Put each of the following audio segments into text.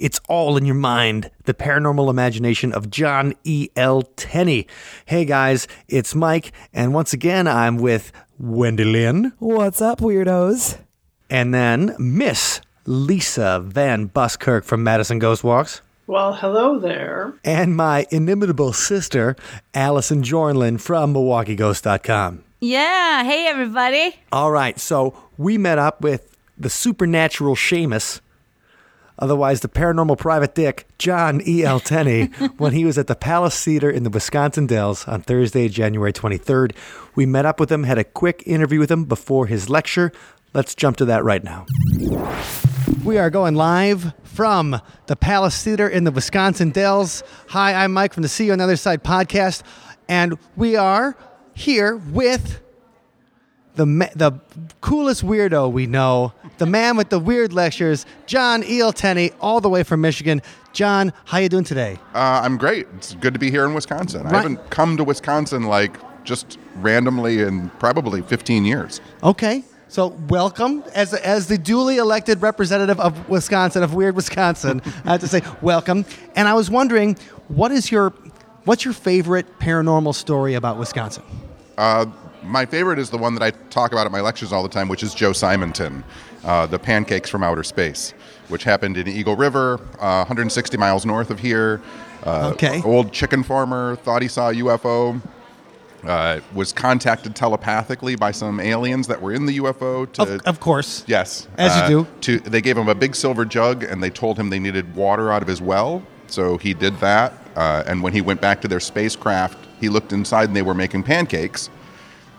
It's all in your mind. The paranormal imagination of John E. L. Tenney. Hey guys, it's Mike, and once again I'm with Wendy Lynn What's up, weirdos? and then Miss Lisa Van Buskirk from Madison Ghost Walks. Well, hello there. And my inimitable sister, Allison Jornlin from MilwaukeeGhost.com. Yeah. Hey, everybody. All right, so we met up with the supernatural shamus, otherwise the paranormal private dick, John E. L. Tenney, when he was at the Palace Theater in the Wisconsin Dells on Thursday, January 23rd. We met up with him, had a quick interview with him before his lecture. Let's jump to that right now. We are going live from the Palace Theater in the Wisconsin Dells. Hi, I'm Mike from the See You on the Other Side podcast, and we are here with the ma- the coolest weirdo we know, the man with the weird lectures, John E. L. Tenney, all the way from Michigan. John, how you doing today? Uh, I'm great. It's good to be here in Wisconsin. Right. I haven't come to Wisconsin like just randomly in probably 15 years. Okay. So welcome as as the duly elected representative of Wisconsin of Weird Wisconsin. I have to say welcome. And I was wondering, what is your what's your favorite paranormal story about Wisconsin? Uh, my favorite is the one that I talk about at my lectures all the time, which is Joe Simonton, uh, the pancakes from outer space, which happened in Eagle River, uh, 160 miles north of here. Uh, Okay. Old chicken farmer thought he saw a UFO. Uh, was contacted telepathically by some aliens that were in the UFO to Of, of course. Yes, As you Uh, do. To they gave him a big silver jug, and they told him they needed water out of his well. So he did that. Uh, and when he went back to their spacecraft, he looked inside, and they were making pancakes.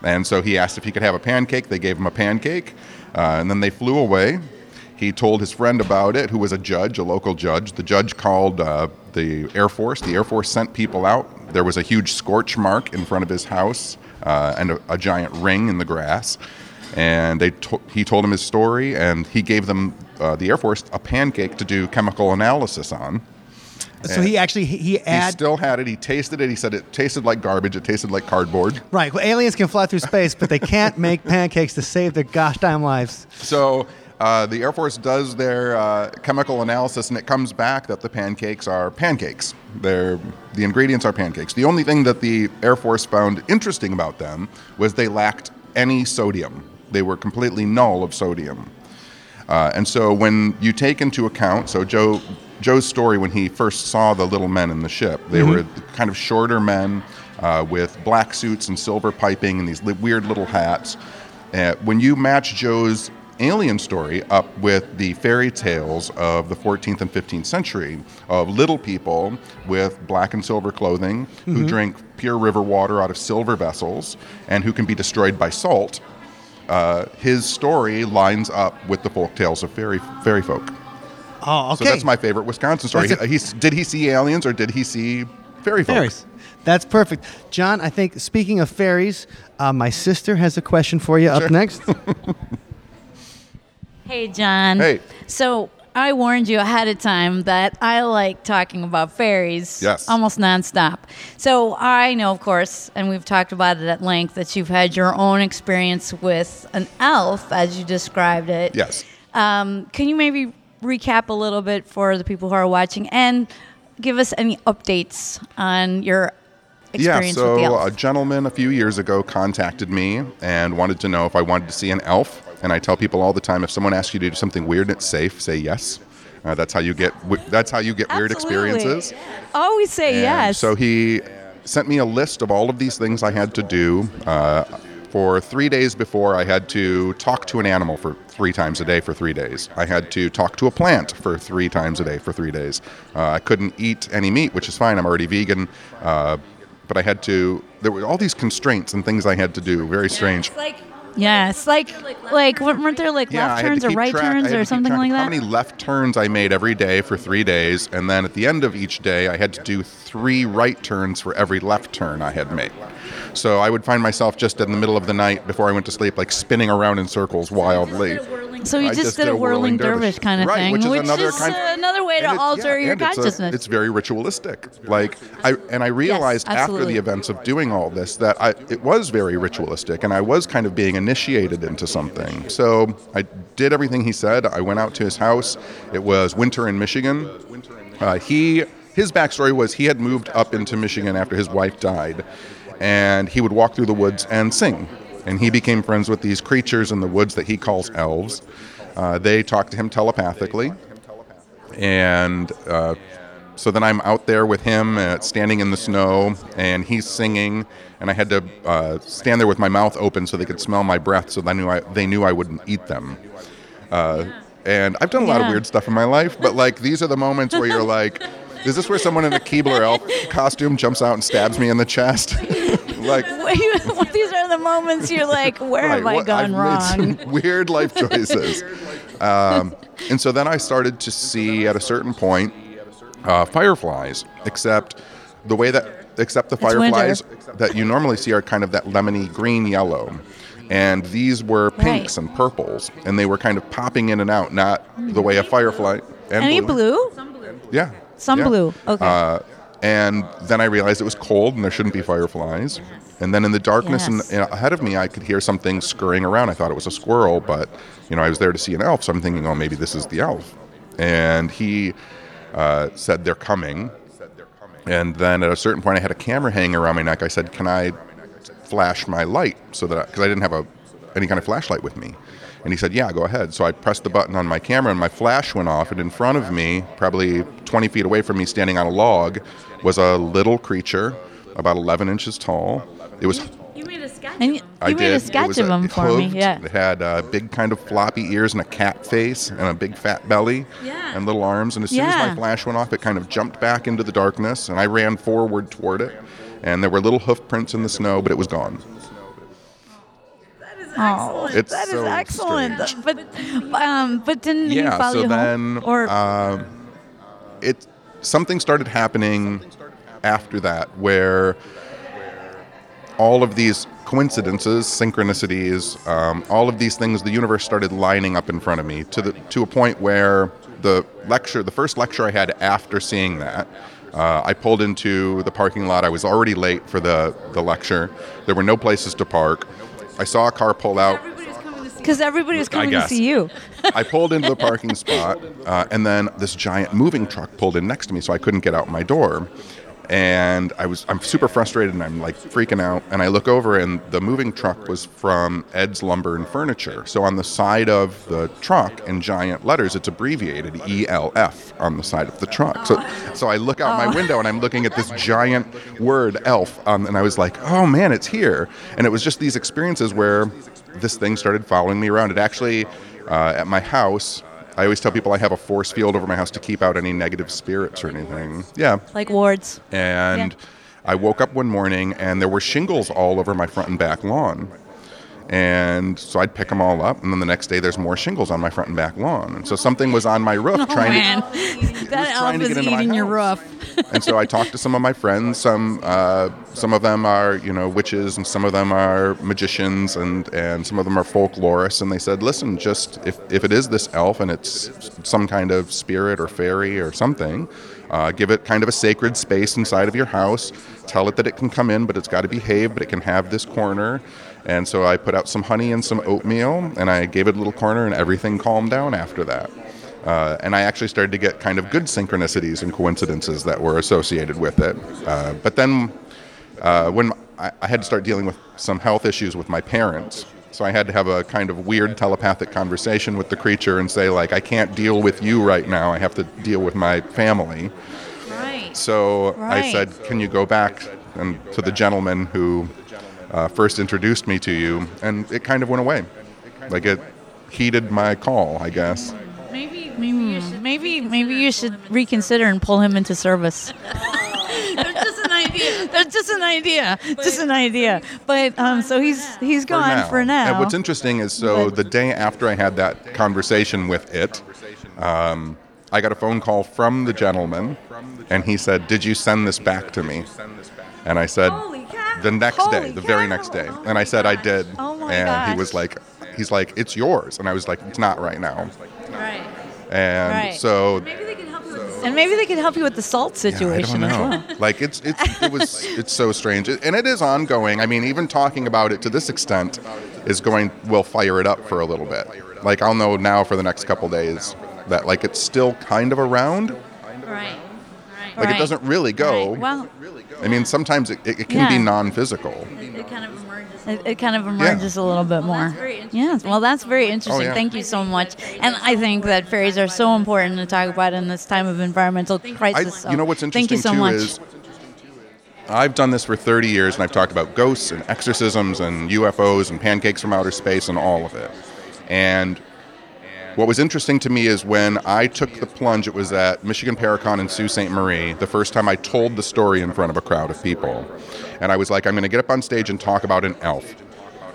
And so he asked if he could have a pancake. They gave him a pancake, uh, and then they flew away. He told his friend about it, who was a judge, a local judge. The judge called uh, the Air Force. The Air Force sent people out. There was a huge scorch mark in front of his house uh, and a, a giant ring in the grass. And they to- he told him his story, and he gave them, uh, the Air Force, a pancake to do chemical analysis on. So he actually he, he He still had it. He tasted it. He said it tasted like garbage. It tasted like cardboard. right. Well, aliens can fly through space, but they can't make pancakes to save their gosh damn lives. So uh, the Air Force does their uh, chemical analysis, and it comes back that the pancakes are pancakes. They're, the ingredients are pancakes. The only thing that the Air Force found interesting about them was they lacked any sodium. They were completely null of sodium. Uh, and so when you take into account, so Joe, Joe's story when he first saw the little men in the ship, they were kind of shorter men uh, with black suits and silver piping and these li- weird little hats. Uh, when you match Joe's alien story up with the fairy tales of the 14th and 15th century of little people with black and silver clothing who drink pure river water out of silver vessels and who can be destroyed by salt, uh, his story lines up with the folk tales of fairy fairy folk. Oh, okay. So that's my favorite Wisconsin story. That's He, he's, did he see aliens or did he see fairy folk? Fairies. That's perfect. John, I think speaking of fairies, uh, my sister has a question for you up next. Hey, John. Hey. So I warned you ahead of time that I like talking about fairies Yes. almost nonstop. So I know, of course, and we've talked about it at length, that you've had your own experience with an elf, as you described it. Yes. Um, can you maybe recap a little bit for the people who are watching and give us any updates on your Yeah, experience with the so elf? a gentleman a few years ago contacted me and wanted to know if I wanted to see an elf. And I tell people all the time, if someone asks you to do something weird and it's safe, say yes. Uh, that's how you get. That's how you get weird experiences. Always say And yes. So he sent me a list of all of these things I had to do. Uh, for three days before, I had to talk to an animal for three times a day for three days. I had to talk to a plant for three times a day for three days. Uh, I couldn't eat any meat, which is fine. I'm already vegan. Uh, but I had to. There were all these constraints and things I had to do. Very strange. It's like Yes, like like weren't there like Yeah, left turns or right track- turns or something like that? How many left turns I made every day for three days, and then at the end of each day, I had to do three right turns for every left turn I had made. So I would find myself just in the middle of the night before I went to sleep, like spinning around in circles wildly. So you I just, did a whirling dervish, kind of right, thing, which is which another is kind uh, another way to it- alter yeah, your and it's a- consciousness. It's, very ritualistic. Like I and I realized after the events of doing all this that I it was very ritualistic and I was kind of being initiated into something. So I did everything he said. I went out to his house. It was winter in Michigan. Uh, he his backstory was he had moved up into Michigan after his wife died, and he would walk through the woods and sing. And he became friends with these creatures in the woods that he calls elves. Uh, they talk to him telepathically, and uh, so then I'm out there with him, uh, standing in the snow, and he's singing, and I had to uh, stand there with my mouth open so they could smell my breath, so they knew I, they knew I wouldn't eat them. Uh, and I've done a lot of weird stuff in my life, but like these are the moments where you're like, is this where someone in a Keebler elf costume jumps out and stabs me in the chest? like, These are the moments you're like, where have Right, I what- gone I've wrong? Made some weird life choices. um, and so then I started to see at a certain point uh, fireflies, except the way that, except the fireflies that you normally see are kind of that lemony green yellow. And these were pinks Right. and purples, and they were kind of popping in and out, not the way a firefly. And Any blue? Yeah. Some yeah. blue. Okay. Uh, and then I realized it was cold and there shouldn't be fireflies. And then in the darkness Yes. and, and ahead of me, I could hear something scurrying around. I thought it was a squirrel, but you know, I was there to see an elf, so I'm thinking, oh, maybe this is the elf. And he uh, said they're coming. And then at a certain point, I had a camera hanging around my neck. I said, "Can I flash my light so that because I, didn't have a any kind of flashlight with me?" And he said, "Yeah, go ahead." So I pressed the button on my camera, and my flash went off. And in front of me, probably 20 feet away from me, standing on a log, was a little creature, about 11 inches tall. It was and you, I you made did. a sketch was of him it for me. Yeah. It had uh, big kind of floppy ears and a cat face and a big fat belly Yeah. and little arms. And as soon as my flash went off, it kind of jumped back into the darkness and I ran forward toward it. And there were little hoof prints in the snow, but it was gone. Oh, It's that is so excellent. strange. But um, but didn't he Yeah, follow so you then home? Or um, it something started happening after that where all of these coincidences, synchronicities, um, all of these things, the universe started lining up in front of me to the to a point where the lecture, the first lecture I had after seeing that, uh, I pulled into the parking lot. I was already late for the the lecture. There were no places to park. I saw a car pull out. because everybody was coming to guess. see you. I pulled into the parking spot, uh, and then this giant moving truck pulled in next to me, so I couldn't get out my door. And I was I'm super frustrated, and I'm like freaking out. And I look over, and the moving truck was from Ed's Lumber and Furniture. So on the side of the truck, in giant letters, it's abbreviated ELF on the side of the truck. So so I look out my window, and I'm looking at this giant word "elf," um, and I was like, oh man, it's here. And it was just these experiences where this thing started following me around. It actually, uh, at my house, I always tell people I have a force field over my house to keep out any negative spirits or anything. Yeah. Like wards. And I woke up one morning and there were shingles all over my front and back lawn. And so I'd pick them all up, and then the next day there's more shingles on my front and back lawn. And so something was on my roof Oh trying man, to that elf trying to is get into my eating your roof. and so I talked to some of my friends. Some uh, some of them are you know witches, and some of them are magicians, and and some of them are folklorists. And they said, listen, just if if it is this elf and it's some kind of spirit or fairy or something, uh, give it kind of a sacred space inside of your house. Tell it that it can come in, but it's got to behave, but it can have this corner. And so I put out some honey and some oatmeal, and I gave it a little corner, and everything calmed down after that. Uh, and I actually started to get kind of good synchronicities and coincidences that were associated with it. Uh, but then, uh, when I, I had to start dealing with some health issues with my parents, so I had to have a kind of weird telepathic conversation with the creature and say, like, I can't deal with you right now. I have to deal with my family. Right. So I said, "Can you go back and to the gentleman who uh, first introduced me to you?" And it kind of went away. Like it heeded my call, I guess. Maybe, maybe, you should, maybe, maybe you should reconsider and pull him into service. just an idea. That's just an idea. Just an idea. But um, so he's he's gone for now. And what's interesting is so But- the day after I had that conversation with it, um, I got a phone call from the gentleman, and he said, "Did you send this back to me?" And I said, Holy cow. "The next day, Holy the very next day." And I said, "I oh did." Oh my and he was like, "He's like, it's yours," and I was like, "It's not right now." Right. And Right. so And maybe they can help you with the salt Yeah, situation I don't well. like it's it's it was it's so strange, and it is ongoing. I mean, even talking about it to this extent is going will fire it up for a little bit. Like I'll know now for the next couple days that like it's still kind of around. Right. Like it doesn't really go. Right. Well, I mean, sometimes it, it, it can be non-physical. it kind of emerges. It, it kind of emerges a little bit more. Yes. Well, that's very interesting. yeah. Thank you so much. And I think that fairies are so important to talk about in this time of environmental I, crisis. so you know what's Thank interesting you so too much. is I've done this for 30 years, and I've talked about ghosts and exorcisms and UFOs and pancakes from outer space and all of it. And what was interesting to me is when I took the plunge, it was at Michigan Paracon in Sault Ste. Marie, the first time I told the story in front of a crowd of people. And I was like, I'm going to get up on stage and talk about an elf.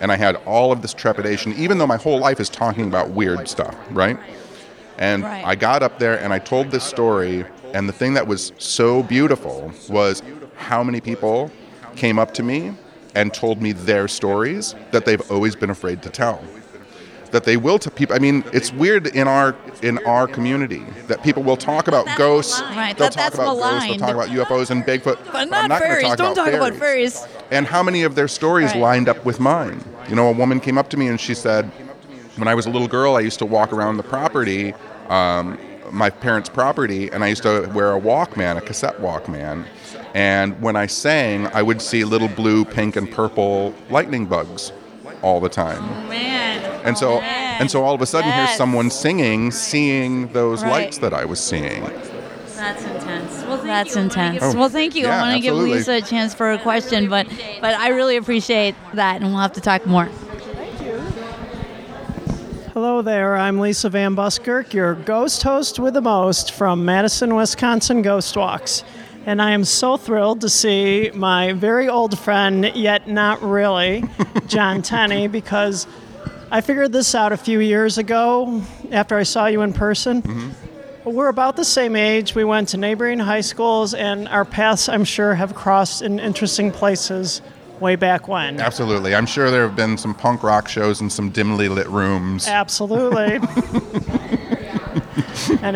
And I had all of this trepidation, even though my whole life is talking about weird stuff, right? And Right. I got up there and I told this story, and the thing that was so beautiful was how many people came up to me and told me their stories that they've always been afraid to tell. That they will to people. I mean, it's weird in our in our community that people will talk about ghosts. Right, They'll that- talk that's about ghosts. They'll talk about UFOs and Bigfoot. but I'm not, not gonna fairies. talk Don't about talk about fairies fairies. and how many of their stories Right. lined up with mine. You know, a woman came up to me and she said, when I was a little girl, I used to walk around the property, um, my parents' property, and I used to wear a Walkman, a cassette Walkman. And when I sang, I would see little blue, pink, and purple lightning bugs all the time. Oh, man. And so, oh, and so all of a sudden, here's someone singing, seeing those Right. lights that I was seeing. That's intense. Well, That's intense. Oh, well, thank you. yeah, I want to give. Lisa a chance for a question, but but I really appreciate that, and we'll have to talk more. Hello there, I'm Lisa Van Buskirk, your ghost host with the most from Madison, Wisconsin Ghost Walks. And I am so thrilled to see my very old friend, yet not really, John Tenney, because I figured this out a few years ago after I saw you in person. Mm-hmm. We're about the same age. We went to neighboring high schools, and our paths, I'm sure, have crossed in interesting places way back when. Absolutely. I'm sure there have been some punk rock shows in some dimly lit rooms. Absolutely. and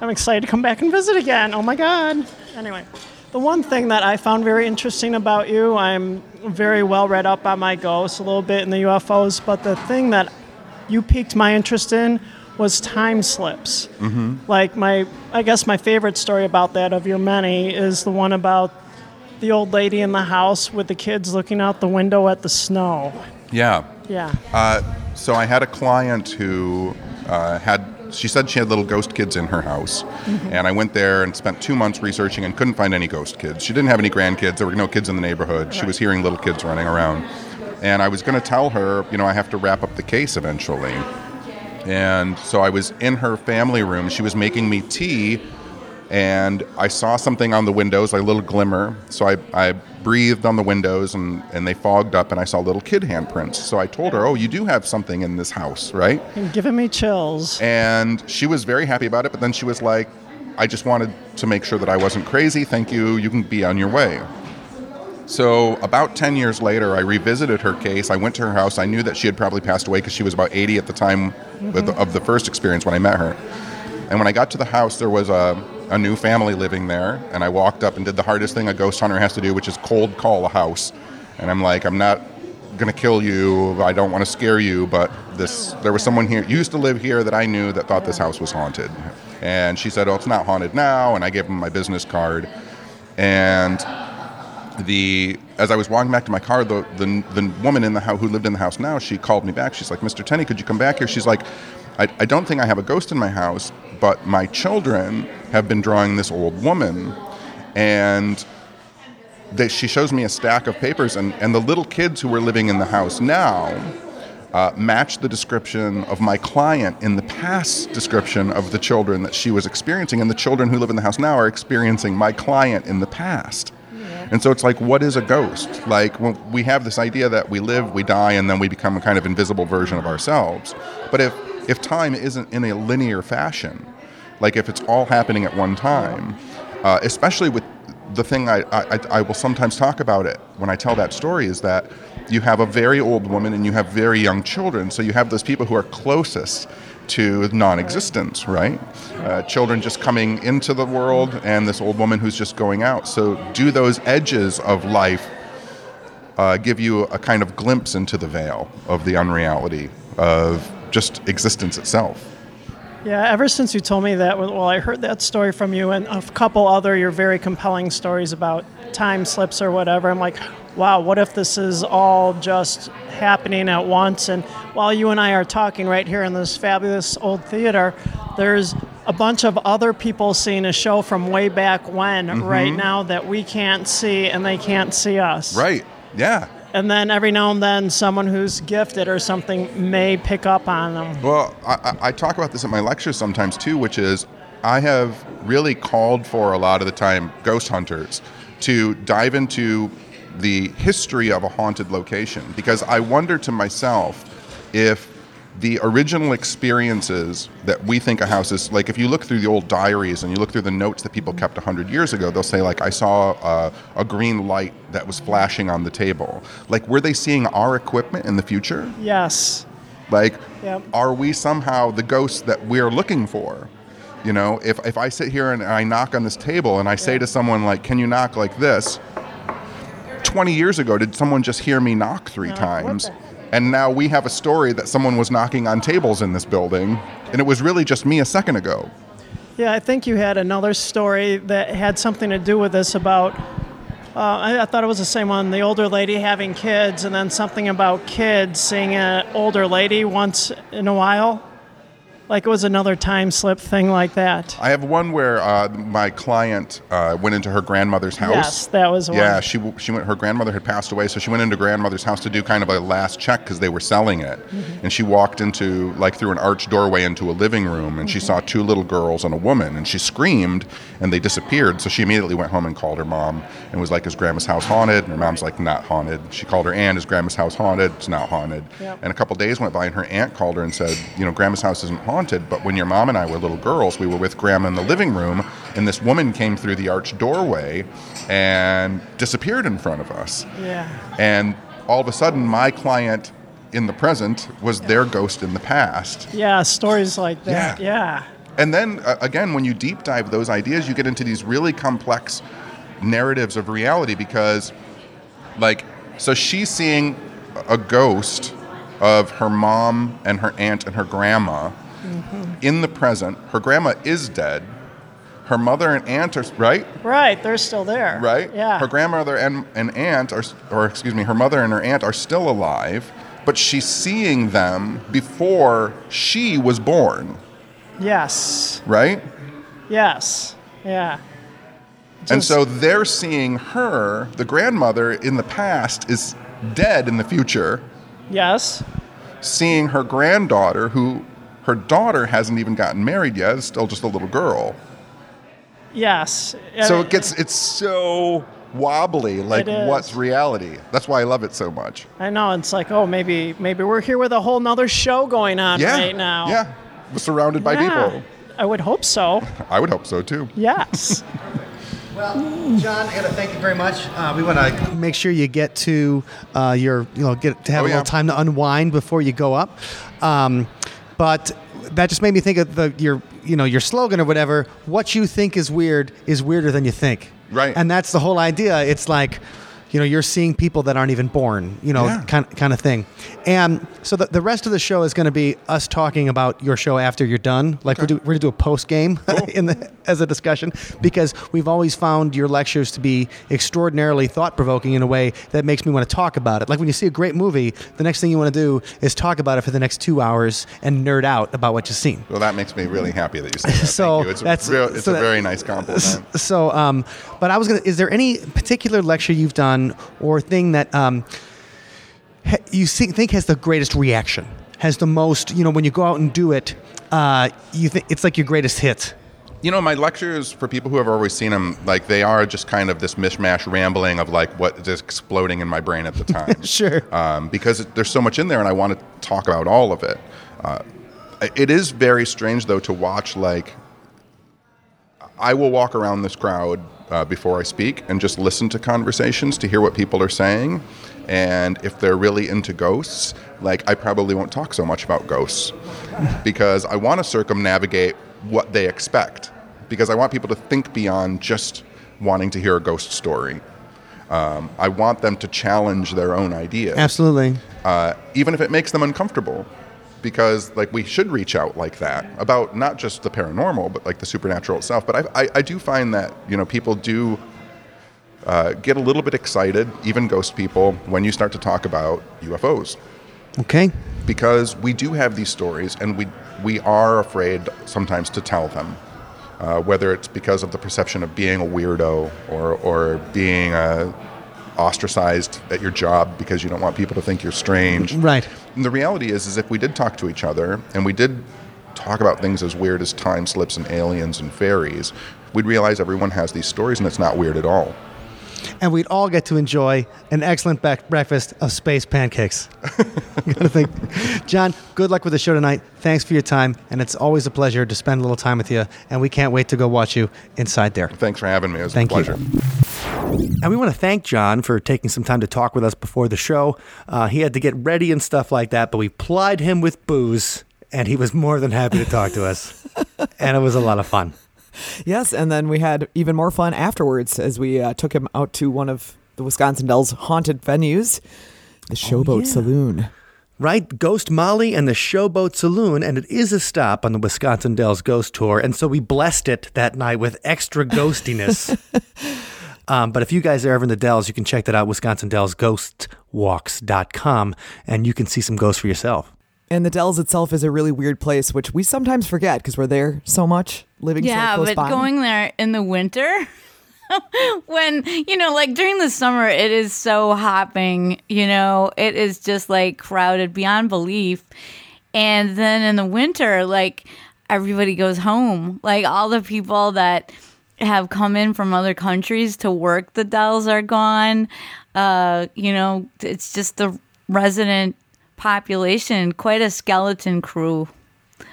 I'm excited to come back and visit again. Oh my God. Anyway, the one thing that I found very interesting about you, I'm very well read up on my ghosts, a little bit in the UFOs, but the thing that you piqued my interest in was time slips. Mm-hmm. Like my, I guess my favorite story about that of your many is the one about the old lady in the house with the kids looking out the window at the snow. Yeah. Yeah. Uh, so I had a client who uh, had. She said she had little ghost kids in her house, mm-hmm. and I went there and spent two months researching and couldn't find any ghost kids. She didn't have any grandkids. There were no kids in the neighborhood. She was hearing little kids running around, and I was going to tell her, you know, I have to wrap up the case eventually. And so I was in her family room. She was making me tea, and I saw something on the windows, like a little glimmer. So I, I breathed on the windows, and, and they fogged up, and I saw little kid handprints. So I told her, Oh, you do have something in this house, right? And giving me chills. And she was very happy about it, but then she was like, I just wanted to make sure that I wasn't crazy. Thank you. You can be on your way. So, about 10 years later, I revisited her case. I went to her house. I knew that she had probably passed away because she was about 80 at the time the, mm-hmm. of the first experience when I met her. And when I got to the house, there was a, a new family living there. And I walked up and did the hardest thing a ghost hunter has to do, which is cold call a house. And I'm like, I'm not going to kill you. I don't want to scare you. But this, there was someone here, used to live here that I knew that thought this house was haunted. And she said, Oh, it's not haunted now. And I gave them my business card. And the as I was walking back to my car, the the, the woman in the house who lived in the house now, she called me back. She's like, "Mr. Tenney, could you come back here?" She's like, I, "I don't think I have a ghost in my house, but my children have been drawing this old woman, and." They, she shows me a stack of papers, and, and the little kids who were living in the house now uh, match the description of my client in the past description of the children that she was experiencing, and the children who live in the house now are experiencing my client in the past. And so it's like, what is a ghost? Like, when we have this idea that we live, we die, and then we become a kind of invisible version of ourselves. But if, if time isn't in a linear fashion, like if it's all happening at one time, uh, especially with the thing I, I, I will sometimes talk about it when I tell that story is that you have a very old woman and you have very young children. So you have those people who are closest to non-existence, right? Uh, children just coming into the world, and this old woman who's just going out. So, do those edges of life uh, give you a kind of glimpse into the veil of the unreality of just existence itself? Yeah, ever since you told me that, well, I heard that story from you and a couple other your very compelling stories about time slips or whatever. I'm like, wow, what if this is all just happening at once? And while you and I are talking right here in this fabulous old theater, there's a bunch of other people seeing a show from way back when Mm-hmm. right now that we can't see and they can't see us. Right. Yeah. And then every now and then someone who's gifted or something may pick up on them. Well, I, I- talk about this at my lectures sometimes too, which is I have really called for a lot of the time ghost hunters to dive into the history of a haunted location because I wonder to myself if the original experiences that we think a house is like if you look through the old diaries and you look through the notes that people kept 100 years ago they'll say like i saw a, a green light that was flashing on the table like were they seeing our equipment in the future Yes. like, Yep. are we somehow the ghosts that we're looking for? You know, if, if I sit here and I knock on this table and I say to someone, like, can you knock like this? 20 years ago, did someone just hear me knock three what times? And now we have a story that someone was knocking on tables in this building, and it was really just me a second ago. Yeah, I think you had another story that had something to do with this about. Uh, I, I thought it was the same one. The older lady having kids, and then something about kids seeing an older lady once in a while. Like it was another time slip thing like that. I have one where uh, my client uh, went into her grandmother's house. Yes, that was one. Yeah, she she went. Her grandmother had passed away, so she went into grandmother's house to do kind of a last check because they were selling it. Mm-hmm. And she walked into like through an arched doorway into a living room, and she Mm-hmm. saw two little girls and a woman, and she screamed, and they disappeared. So she immediately went home and called her mom and was like, "Is grandma's house haunted?" And her mom's like, "Not haunted." She called her aunt, "Is grandma's house haunted?" It's not haunted. Yep. And a couple days went by, and her aunt called her and said, "You know, grandma's house isn't haunted, but when your mom and I were little girls, we were with grandma in the living room, and this woman came through the arched doorway and disappeared in front of us. Yeah. And all of a sudden, my client in the present was their ghost in the past. Yeah, stories like that. Yeah. Yeah. And then uh, again, when you deep dive those ideas, you get into these really complex narratives of reality because, like, so she's seeing a ghost of her mom and her aunt and her grandma Mm-hmm. in the present. Her grandma is dead. Her mother and aunt are right, Right, they're still there. right. Yeah. Her grandmother and, and aunt are, or excuse me, her mother and her aunt are still alive, but she's seeing them before she was born, yes. right? Yes. Yeah. And so they're seeing her, the grandmother in the past is dead in the future, Yes. seeing her granddaughter, who her daughter hasn't even gotten married yet, is still just a little girl. Yes. So it gets, it's so wobbly, like what's reality? That's why I love it so much. I know it's like, oh, maybe maybe we're here with a whole nother show going on Yeah. right now. Yeah. We're surrounded by Yeah, people. I would hope so. I would hope so too. Yes. Well, John, I got to thank you very much. Uh, we want to Make sure you get to uh, your, you know, get to have Oh, a yeah. little time to unwind before you go up. Um, but that just made me think of the your, you know, your slogan or whatever. What you think is weird is weirder than you think. Right. And that's the whole idea. It's like, you know, you're seeing people that aren't even born. You know, Yeah. kind kind of thing. And so the, the rest of the show is going to be us talking about your show after you're done. Like we're, do, we're going to do a post game in the as a discussion because we've always found your lectures to be extraordinarily thought provoking in a way that makes me want to talk about it. Like when you see a great movie, the next thing you want to do is talk about it for the next two hours and nerd out about what you've seen. Well, that makes me really happy that you said that. So Thank you. It's that's a, real, it's so a that- very nice compliment. So, um, but I was gonna. Is there any particular lecture you've done or thing that um, you think has the greatest reaction? Has the most, you know, when you go out and do it, uh, you think it's like your greatest hit. you know, my lectures for people who have always seen them, like they are just kind of this mishmash rambling of like what is exploding in my brain at the time. Sure. Um, because it, there's so much in there, and I want to talk about all of it. Uh, it is very strange though to watch. Like, I will walk around this crowd uh, before I speak and just listen to conversations to hear what people are saying. And if they're really into ghosts, like I probably won't talk so much about ghosts because I want to circumnavigate what they expect because I want people to think beyond just wanting to hear a ghost story. Um, I want them to challenge their own ideas, Absolutely. uh, even if it makes them uncomfortable. Because like we should reach out like that about not just the paranormal, but like the supernatural itself. But I, I, I do find that you know people do uh, get a little bit excited, even ghost people, when you start to talk about UFOs Okay. because we do have these stories and we we are afraid sometimes to tell them uh, whether it's because of the perception of being a weirdo or or being uh, ostracized at your job because you don't want people to think you're strange Right. and the reality is is if we did talk to each other and we did talk about things as weird as time slips and aliens and fairies we'd realize everyone has these stories and it's not weird at all And we'd all get to enjoy an excellent bec- breakfast of space pancakes. Gotta think. John, good luck with the show tonight. Thanks for your time. And it's always a pleasure to spend a little time with you. And we can't wait to go watch you inside there. thanks for having me it was Thank a you. pleasure And we want to thank John for taking some time to talk with us before the show. Uh, he had to get ready and stuff like that, but we plied him with booze, and he was more than happy to talk to us. and it was a lot of fun. Yes, and then we had even more fun afterwards as we uh, took him out to one of the Wisconsin Dells haunted venues, the Showboat yeah. Saloon. Right? Ghost Molly and the Showboat Saloon, and it is a stop on the Wisconsin Dells Ghost Tour. And so we blessed it that night with extra ghostiness. um, but if you guys are ever in the Dells, you can check that out, wisconsindells.ghostwalks.com, and you can see some ghosts for yourself. And the Dells itself is a really weird place, which we sometimes forget because we're there so much, living Yeah, so close but by. going there in the winter, when you know, like during the summer, it is so hopping. You know, it is just like crowded beyond belief. And then in the winter, like everybody goes home. Like all the people that have come in from other countries to work the Dells are gone. Uh, you know, it's just the resident population, quite a skeleton crew.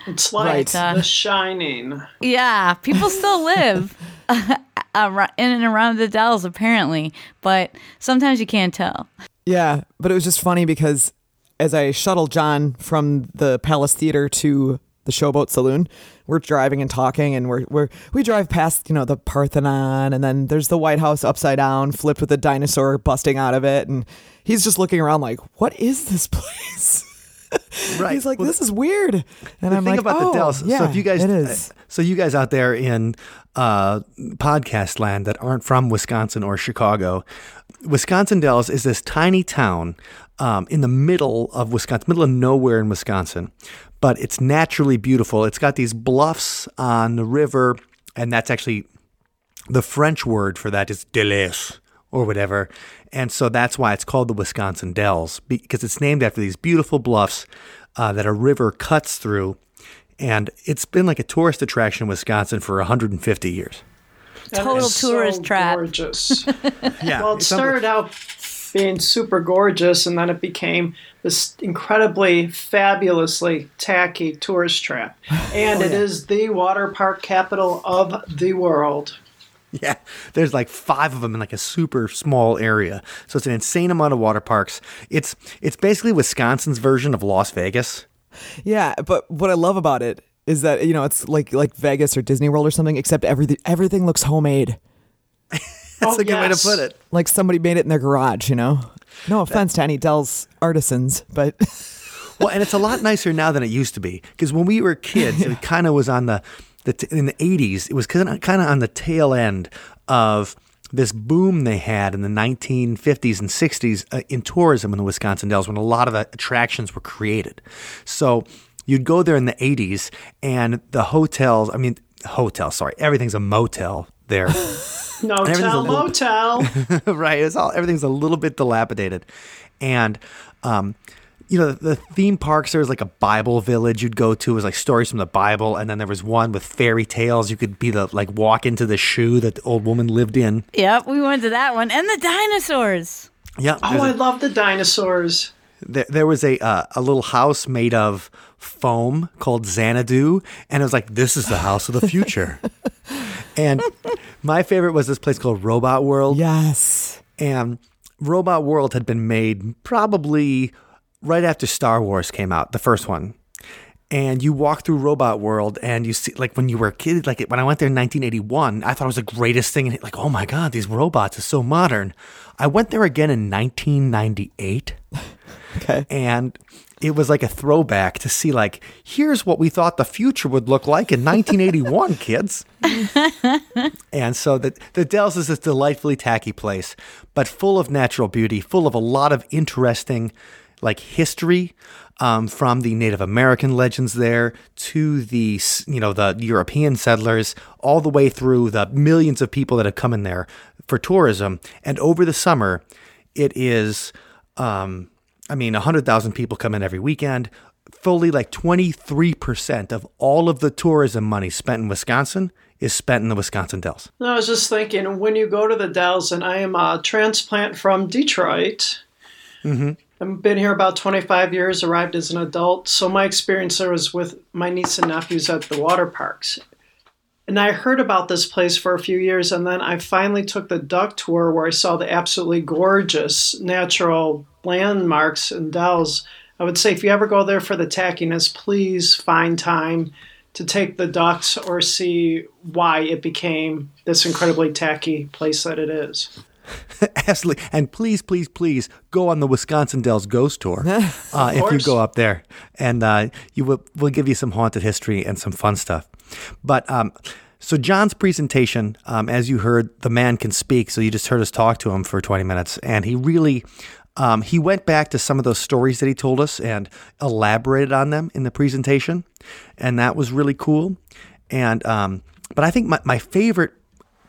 It's like Right. Uh, the Shining. Yeah, people still live in and around the Dells, apparently, but sometimes you can't tell. Yeah, but it was just funny because as I shuttled John from the Palace Theater to the Showboat Saloon, we're driving and talking, and we're, we're we drive past you know the Parthenon, and then there's the White House upside down, flipped with a dinosaur busting out of it, and he's just looking around like, "What is this place?" Right. He's like, Well, "This is weird," and the I'm thing like, about "Oh, the Dells. yeah, so if you guys, it is." so you guys out there in uh, podcast land that aren't from Wisconsin or Chicago, Wisconsin Dells is this tiny town um, in the middle of Wisconsin, middle of nowhere in Wisconsin, but it's naturally beautiful. It's got these bluffs on the river, and that's actually the French word for that is délice or whatever. And so that's why it's called the Wisconsin Dells because it's named after these beautiful bluffs uh, that a river cuts through. And it's been like a tourist attraction in Wisconsin for 150 years. And Total tourist so trap. Gorgeous. Yeah. well, it started out being super gorgeous, and then it became this incredibly, fabulously tacky tourist trap. Oh, and it is the water park capital of the world. Yeah, there's like five of them in like a super small area. So it's an insane amount of water parks. It's it's basically Wisconsin's version of Las Vegas. Yeah, but what I love about it is that you know it's like like Vegas or Disney World or something, except everything everything looks homemade. That's Oh, a good way to put it. like somebody made it in their garage, you know? No offense to any Dell's artisans, but Well, and it's a lot nicer now than it used to be because when we were kids, it kind of was on the, the t- in the '80s. It was kind of on the tail end of this boom they had in the 1950s and 60s uh, in tourism in the Wisconsin Dells when a lot of the attractions were created. So you'd go there in the 80s, and the hotels. I mean, hotels. Sorry, everything's a motel there. No tell little- motel. right. It's all everything's a little bit dilapidated, and um, you know the theme parks there was like a bible village you'd go to it was like stories from the bible and then there was one with fairy tales you could be the like walk into the shoe that the old woman lived in Yep, we went to that one. And the dinosaurs. yeah Oh, there's I a- love the dinosaurs. there, there was a uh, a little house made of foam called Xanadu, and it was like this is the house of the future. and my favorite was this place called Robot World. Yes. And Robot World had been made probably right after Star Wars came out, the first one. And you walk through Robot World and you see, like, when you were a kid, like, when I went there in 1981, I thought it was the greatest thing. And, like, oh my God, these robots are so modern. I went there again in 1998 Okay. and it was like a throwback to see like here's what we thought the future would look like in 1981 kids and so the, the dells is this delightfully tacky place but full of natural beauty full of a lot of interesting like history um, from the native american legends there to the you know the european settlers all the way through the millions of people that have come in there for tourism and over the summer it is um, I mean, 100,000 people come in every weekend. Fully like 23% of all of the tourism money spent in Wisconsin is spent in the Wisconsin Dells. No, I was just thinking when you go to the Dells, and I am a transplant from Detroit. Mm-hmm. I've been here about 25 years, arrived as an adult. So my experience there was with my niece and nephews at the water parks. And I heard about this place for a few years, and then I finally took the duck tour where I saw the absolutely gorgeous natural landmarks and dells. I would say if you ever go there for the tackiness, please find time to take the ducks or see why it became this incredibly tacky place that it is. Absolutely. And please, please, please go on the Wisconsin Dells Ghost Tour uh, if you go up there. And uh, you will, we'll give you some haunted history and some fun stuff. But um, so John's presentation, um, as you heard, the man can speak. So you just heard us talk to him for 20 minutes. And he really. Um, he went back to some of those stories that he told us and elaborated on them in the presentation, and that was really cool. And um, but I think my, my favorite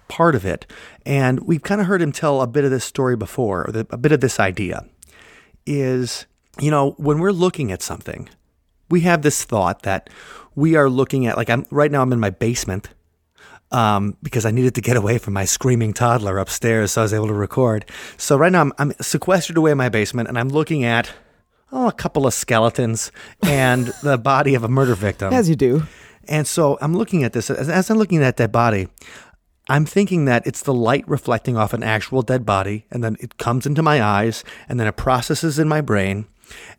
part of it, and we've kind of heard him tell a bit of this story before, or the, a bit of this idea, is you know when we're looking at something, we have this thought that we are looking at like I'm right now I'm in my basement um, because I needed to get away from my screaming toddler upstairs, so I was able to record. So right now I'm, I'm sequestered away in my basement, and I'm looking at oh a couple of skeletons and the body of a murder victim. As you do. And so I'm looking at this as, as I'm looking at that body. I'm thinking that it's the light reflecting off an actual dead body, and then it comes into my eyes, and then it processes in my brain.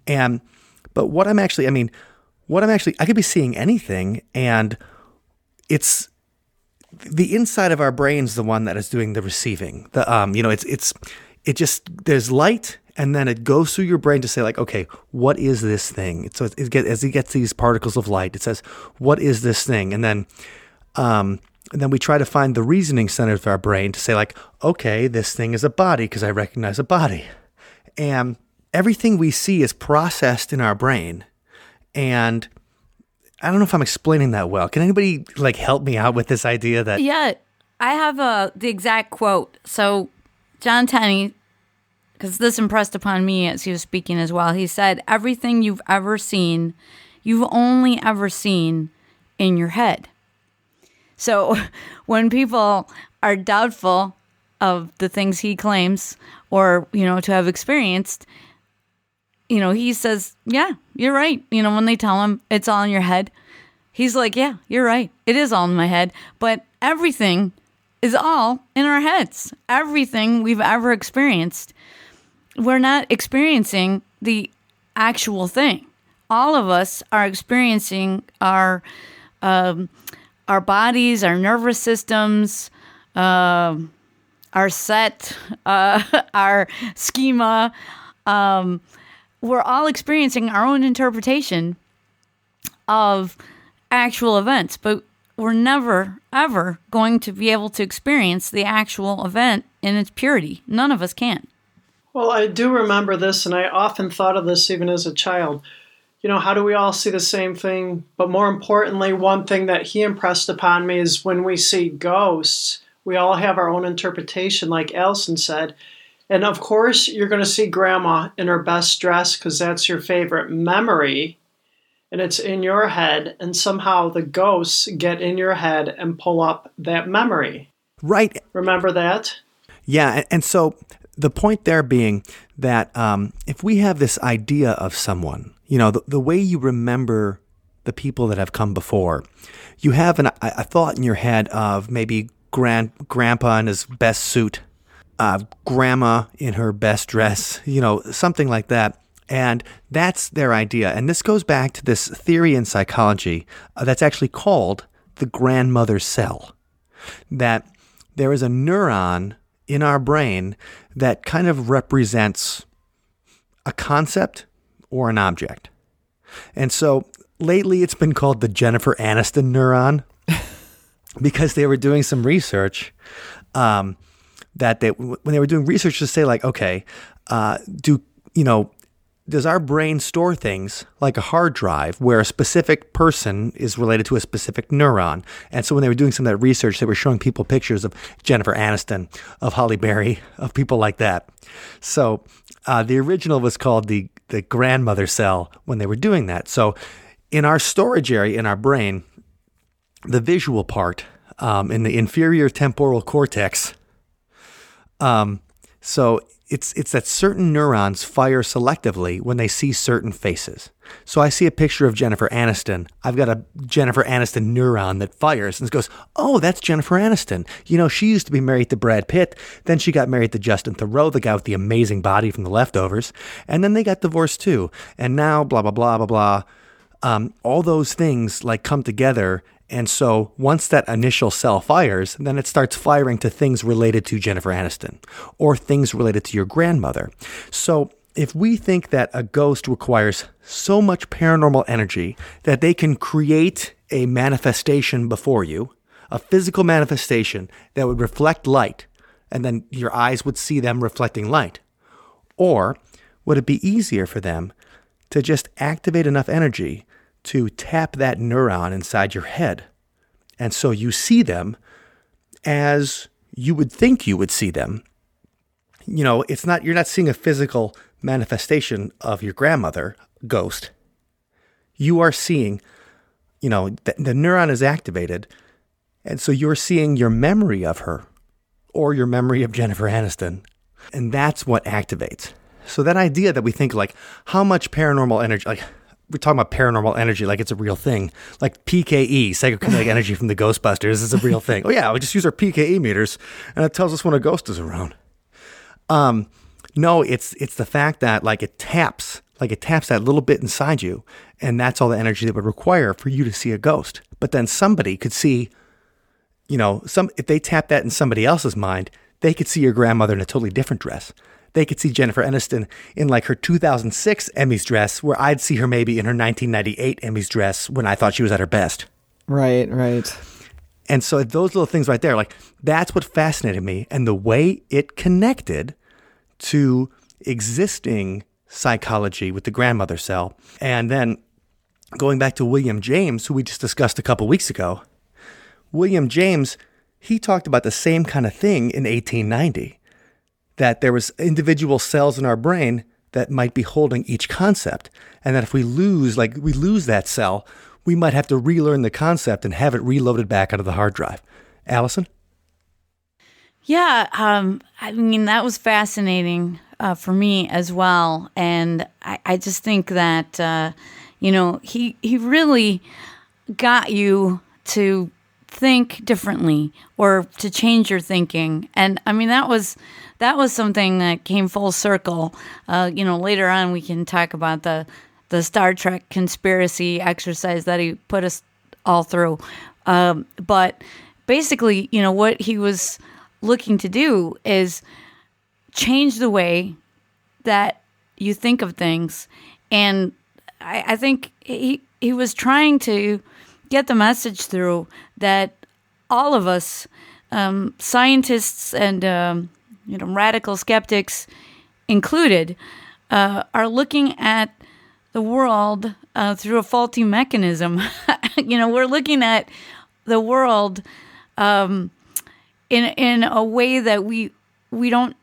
And but what I'm actually, I mean, what I'm actually, I could be seeing anything, and it's the inside of our brain's the one that is doing the receiving. The um, you know, it's it's it just there's light and then it goes through your brain to say like, okay, what is this thing? So it, get, as it gets these particles of light, it says, what is this thing? And then um, and then we try to find the reasoning center of our brain to say like, okay, this thing is a body because I recognize a body, and everything we see is processed in our brain, and I don't know if I'm explaining that well. Can anybody like help me out with this idea that Yeah, I have uh, the exact quote. So, John Tenney, because this impressed upon me as he was speaking as well, he said, Everything you've ever seen, you've only ever seen in your head. So, when people are doubtful of the things he claims or, you know, to have experienced, you know, he says, Yeah, you're right. You know, when they tell him it's all in your head, he's like, Yeah, you're right. It is all in my head. But everything is all in our heads. Everything we've ever experienced, we're not experiencing the actual thing. All of us are experiencing our um, our bodies, our nervous systems, um, our set, uh, our schema. Um, we're all experiencing our own interpretation of actual events, but we're never, ever going to be able to experience the actual event in its purity. None of us can. Well, I do remember this, and I often thought of this even as a child. You know, how do we all see the same thing? But more importantly, one thing that he impressed upon me is when we see ghosts, we all have our own interpretation, like Allison said. And of course, you're going to see grandma in her best dress because that's your favorite memory. And it's in your head, and somehow the ghosts get in your head and pull up that memory. Right. Remember that? Yeah. And, so the point there being that um, if we have this idea of someone, you know, the, the way you remember the people that have come before, you have an, a, a thought in your head of maybe grand, grandpa in his best suit, uh, grandma in her best dress, you know, something like that. And that's their idea. And this goes back to this theory in psychology uh, that's actually called the grandmother cell. That there is a neuron in our brain that kind of represents a concept or an object. And so lately it's been called the Jennifer Aniston neuron because they were doing some research um, that they, when they were doing research to say like, okay, uh, do, you know, does our brain store things like a hard drive where a specific person is related to a specific neuron? And so when they were doing some of that research, they were showing people pictures of Jennifer Aniston, of Halle Berry, of people like that. So uh, the original was called the the grandmother cell when they were doing that. So in our storage area in our brain, the visual part um, in the inferior temporal cortex. Um, so it's it's that certain neurons fire selectively when they see certain faces. So I see a picture of Jennifer Aniston. I've got a Jennifer Aniston neuron that fires and goes, "Oh, that's Jennifer Aniston. You know, she used to be married to Brad Pitt. Then she got married to Justin Theroux, the guy with the amazing body from The Leftovers, and then they got divorced too. And now, blah blah blah blah blah. Um, all those things like come together and so once that initial cell fires, then it starts firing to things related to Jennifer Aniston or things related to your grandmother. So if we think that a ghost requires so much paranormal energy that they can create a manifestation before you, a physical manifestation that would reflect light, and then your eyes would see them reflecting light, or would it be easier for them to just activate enough energy to tap that neuron inside your head. And so you see them as you would think you would see them. You know, it's not, you're not seeing a physical manifestation of your grandmother, ghost. You are seeing, you know, the, the neuron is activated. And so you're seeing your memory of her or your memory of Jennifer Aniston. And that's what activates. So that idea that we think like how much paranormal energy, like we're talking about paranormal energy like it's a real thing. Like PKE, psychokinetic energy from the Ghostbusters, is a real thing. Oh yeah, we just use our PKE meters, and it tells us when a ghost is around. Um, no, it's it's the fact that like it taps, like it taps that little bit inside you, and that's all the energy that would require for you to see a ghost. But then somebody could see, you know, some if they tap that in somebody else's mind, they could see your grandmother in a totally different dress they could see Jennifer Aniston in like her 2006 Emmys dress, where I'd see her maybe in her 1998 Emmys dress when I thought she was at her best. Right, right. And so those little things right there, like that's what fascinated me and the way it connected to existing psychology with the grandmother cell. And then going back to William James, who we just discussed a couple weeks ago, William James, he talked about the same kind of thing in 1890 that there was individual cells in our brain that might be holding each concept and that if we lose like we lose that cell we might have to relearn the concept and have it reloaded back onto the hard drive. Allison? Yeah um, i mean that was fascinating uh, for me as well and i, I just think that uh, you know he he really got you to think differently or to change your thinking and i mean that was that was something that came full circle. Uh, you know, later on we can talk about the the Star Trek conspiracy exercise that he put us all through. Um, but basically, you know, what he was looking to do is change the way that you think of things. And I, I think he, he was trying to get the message through that all of us, um, scientists and um, you know, radical skeptics included, uh, are looking at the world uh, through a faulty mechanism. you know, we're looking at the world um, in in a way that we we don't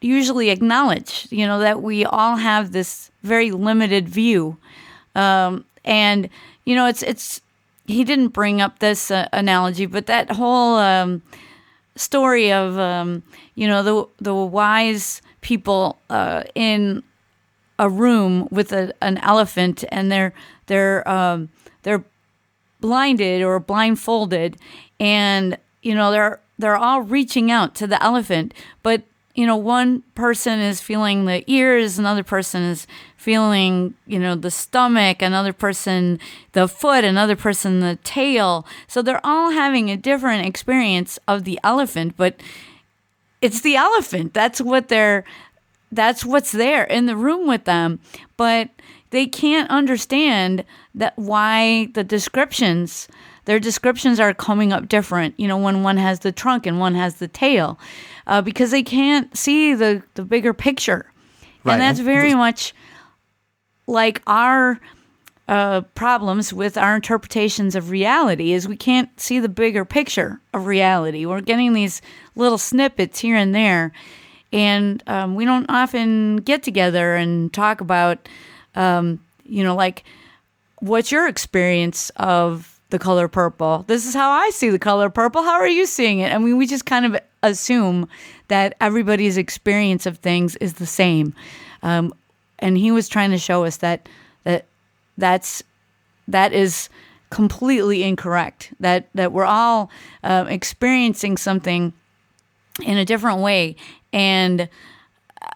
usually acknowledge. You know that we all have this very limited view, um, and you know it's it's. He didn't bring up this uh, analogy, but that whole um, story of um, you know the the wise people uh, in a room with a, an elephant, and they're they're um, they're blinded or blindfolded, and you know they're they're all reaching out to the elephant, but you know one person is feeling the ears, another person is feeling you know the stomach, another person the foot, another person the tail. So they're all having a different experience of the elephant, but it's the elephant. That's what they're that's what's there in the room with them but they can't understand that why the descriptions their descriptions are coming up different you know when one has the trunk and one has the tail uh, because they can't see the the bigger picture Right. and that's very much like our uh, problems with our interpretations of reality is we can't see the bigger picture of reality. We're getting these little snippets here and there, and um, we don't often get together and talk about, um, you know, like what's your experience of the color purple? This is how I see the color purple. How are you seeing it? I mean, we just kind of assume that everybody's experience of things is the same. Um, and he was trying to show us that that that's that is completely incorrect. That that we're all uh, experiencing something in a different way, and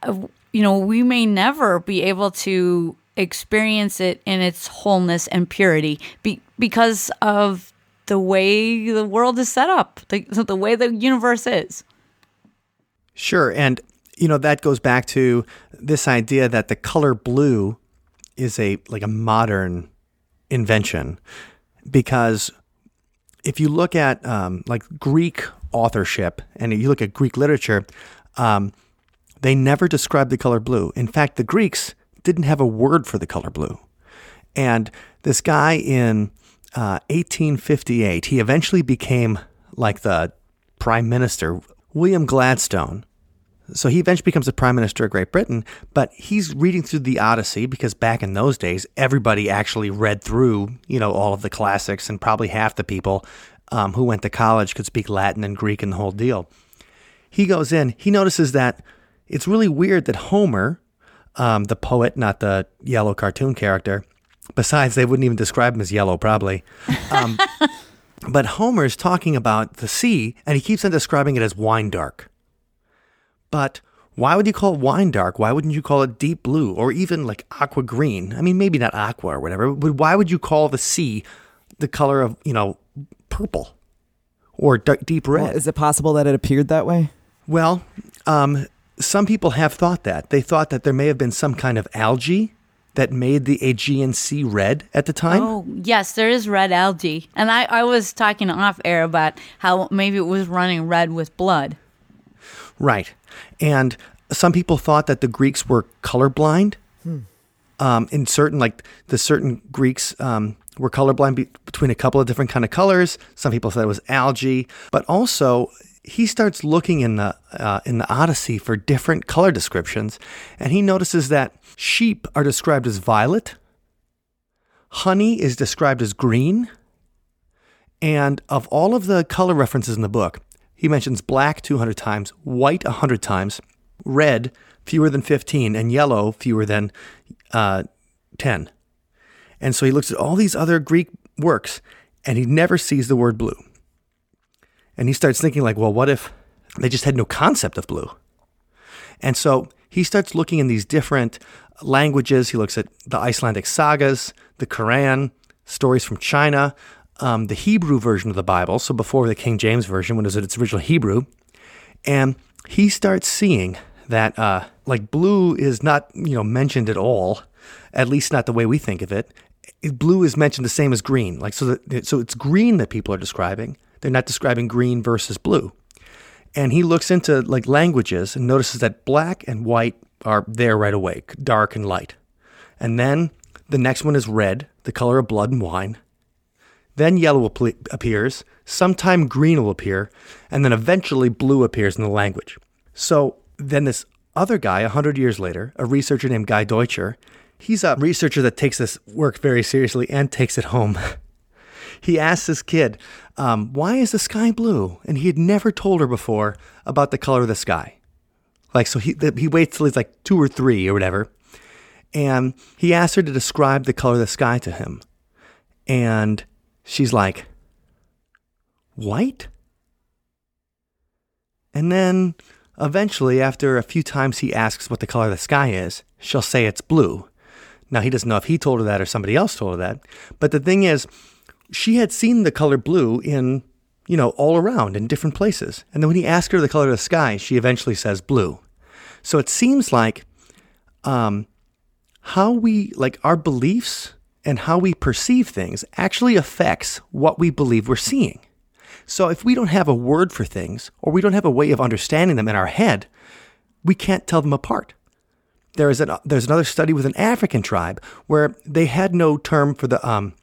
uh, you know we may never be able to experience it in its wholeness and purity be, because of the way the world is set up, the, the way the universe is. Sure. And, you know, that goes back to this idea that the color blue is a like a modern invention because if you look at um, like Greek authorship and you look at Greek literature, um, they never described the color blue. In fact, the Greeks didn't have a word for the color blue. And this guy in uh, 1858, he eventually became like the prime minister, William Gladstone. So he eventually becomes the prime minister of Great Britain, but he's reading through the Odyssey because back in those days, everybody actually read through, you know, all of the classics, and probably half the people um, who went to college could speak Latin and Greek and the whole deal. He goes in, he notices that it's really weird that Homer, um, the poet, not the yellow cartoon character, besides, they wouldn't even describe him as yellow, probably. Um, but Homer's talking about the sea, and he keeps on describing it as wine dark. But why would you call it wine dark? Why wouldn't you call it deep blue or even like aqua green? I mean, maybe not aqua or whatever, but why would you call the sea the color of, you know, purple or d- deep red? Well, is it possible that it appeared that way? Well, um, some people have thought that. They thought that there may have been some kind of algae that made the Aegean Sea red at the time. Oh, yes, there is red algae. And I, I was talking off air about how maybe it was running red with blood. Right. And some people thought that the Greeks were colorblind. Um, in certain, like the certain Greeks um, were colorblind be- between a couple of different kind of colors. Some people said it was algae, but also he starts looking in the uh, in the Odyssey for different color descriptions, and he notices that sheep are described as violet, honey is described as green, and of all of the color references in the book, he mentions black 200 times, white 100 times, red fewer than 15, and yellow fewer than uh, 10. And so he looks at all these other Greek works and he never sees the word blue. And he starts thinking, like, well, what if they just had no concept of blue? And so he starts looking in these different languages. He looks at the Icelandic sagas, the Quran, stories from China, um, the Hebrew version of the Bible, so before the King James version, when it was its original Hebrew, and he starts seeing that uh, like blue is not you know mentioned at all, at least not the way we think of it. It- Blue is mentioned the same as green, like so. That, so it's green that people are describing. They're not describing green versus blue. And he looks into like languages and notices that black and white are there right away, dark and light. And then the next one is red, the color of blood and wine. Then yellow ple- appears, sometime green will appear, and then eventually blue appears in the language. So then this other guy, 100 years later, a researcher named Guy Deutscher, he's a researcher that takes this work very seriously and takes it home. he asks this kid, um, Why is the sky blue? And he had never told her before about the color of the sky. Like, so he, he waits till he's like two or three or whatever. And he asks her to describe the color of the sky to him. And she's like, White? And then eventually, after a few times he asks what the color of the sky is, she'll say it's blue. Now, he doesn't know if he told her that or somebody else told her that. But the thing is, she had seen the color blue in, you know, all around in different places. And then when he asked her the color of the sky, she eventually says blue. So it seems like um, how we, like our beliefs and how we perceive things actually affects what we believe we're seeing. So if we don't have a word for things or we don't have a way of understanding them in our head, we can't tell them apart. There is an, there's another study with an African tribe where they had no term for the um,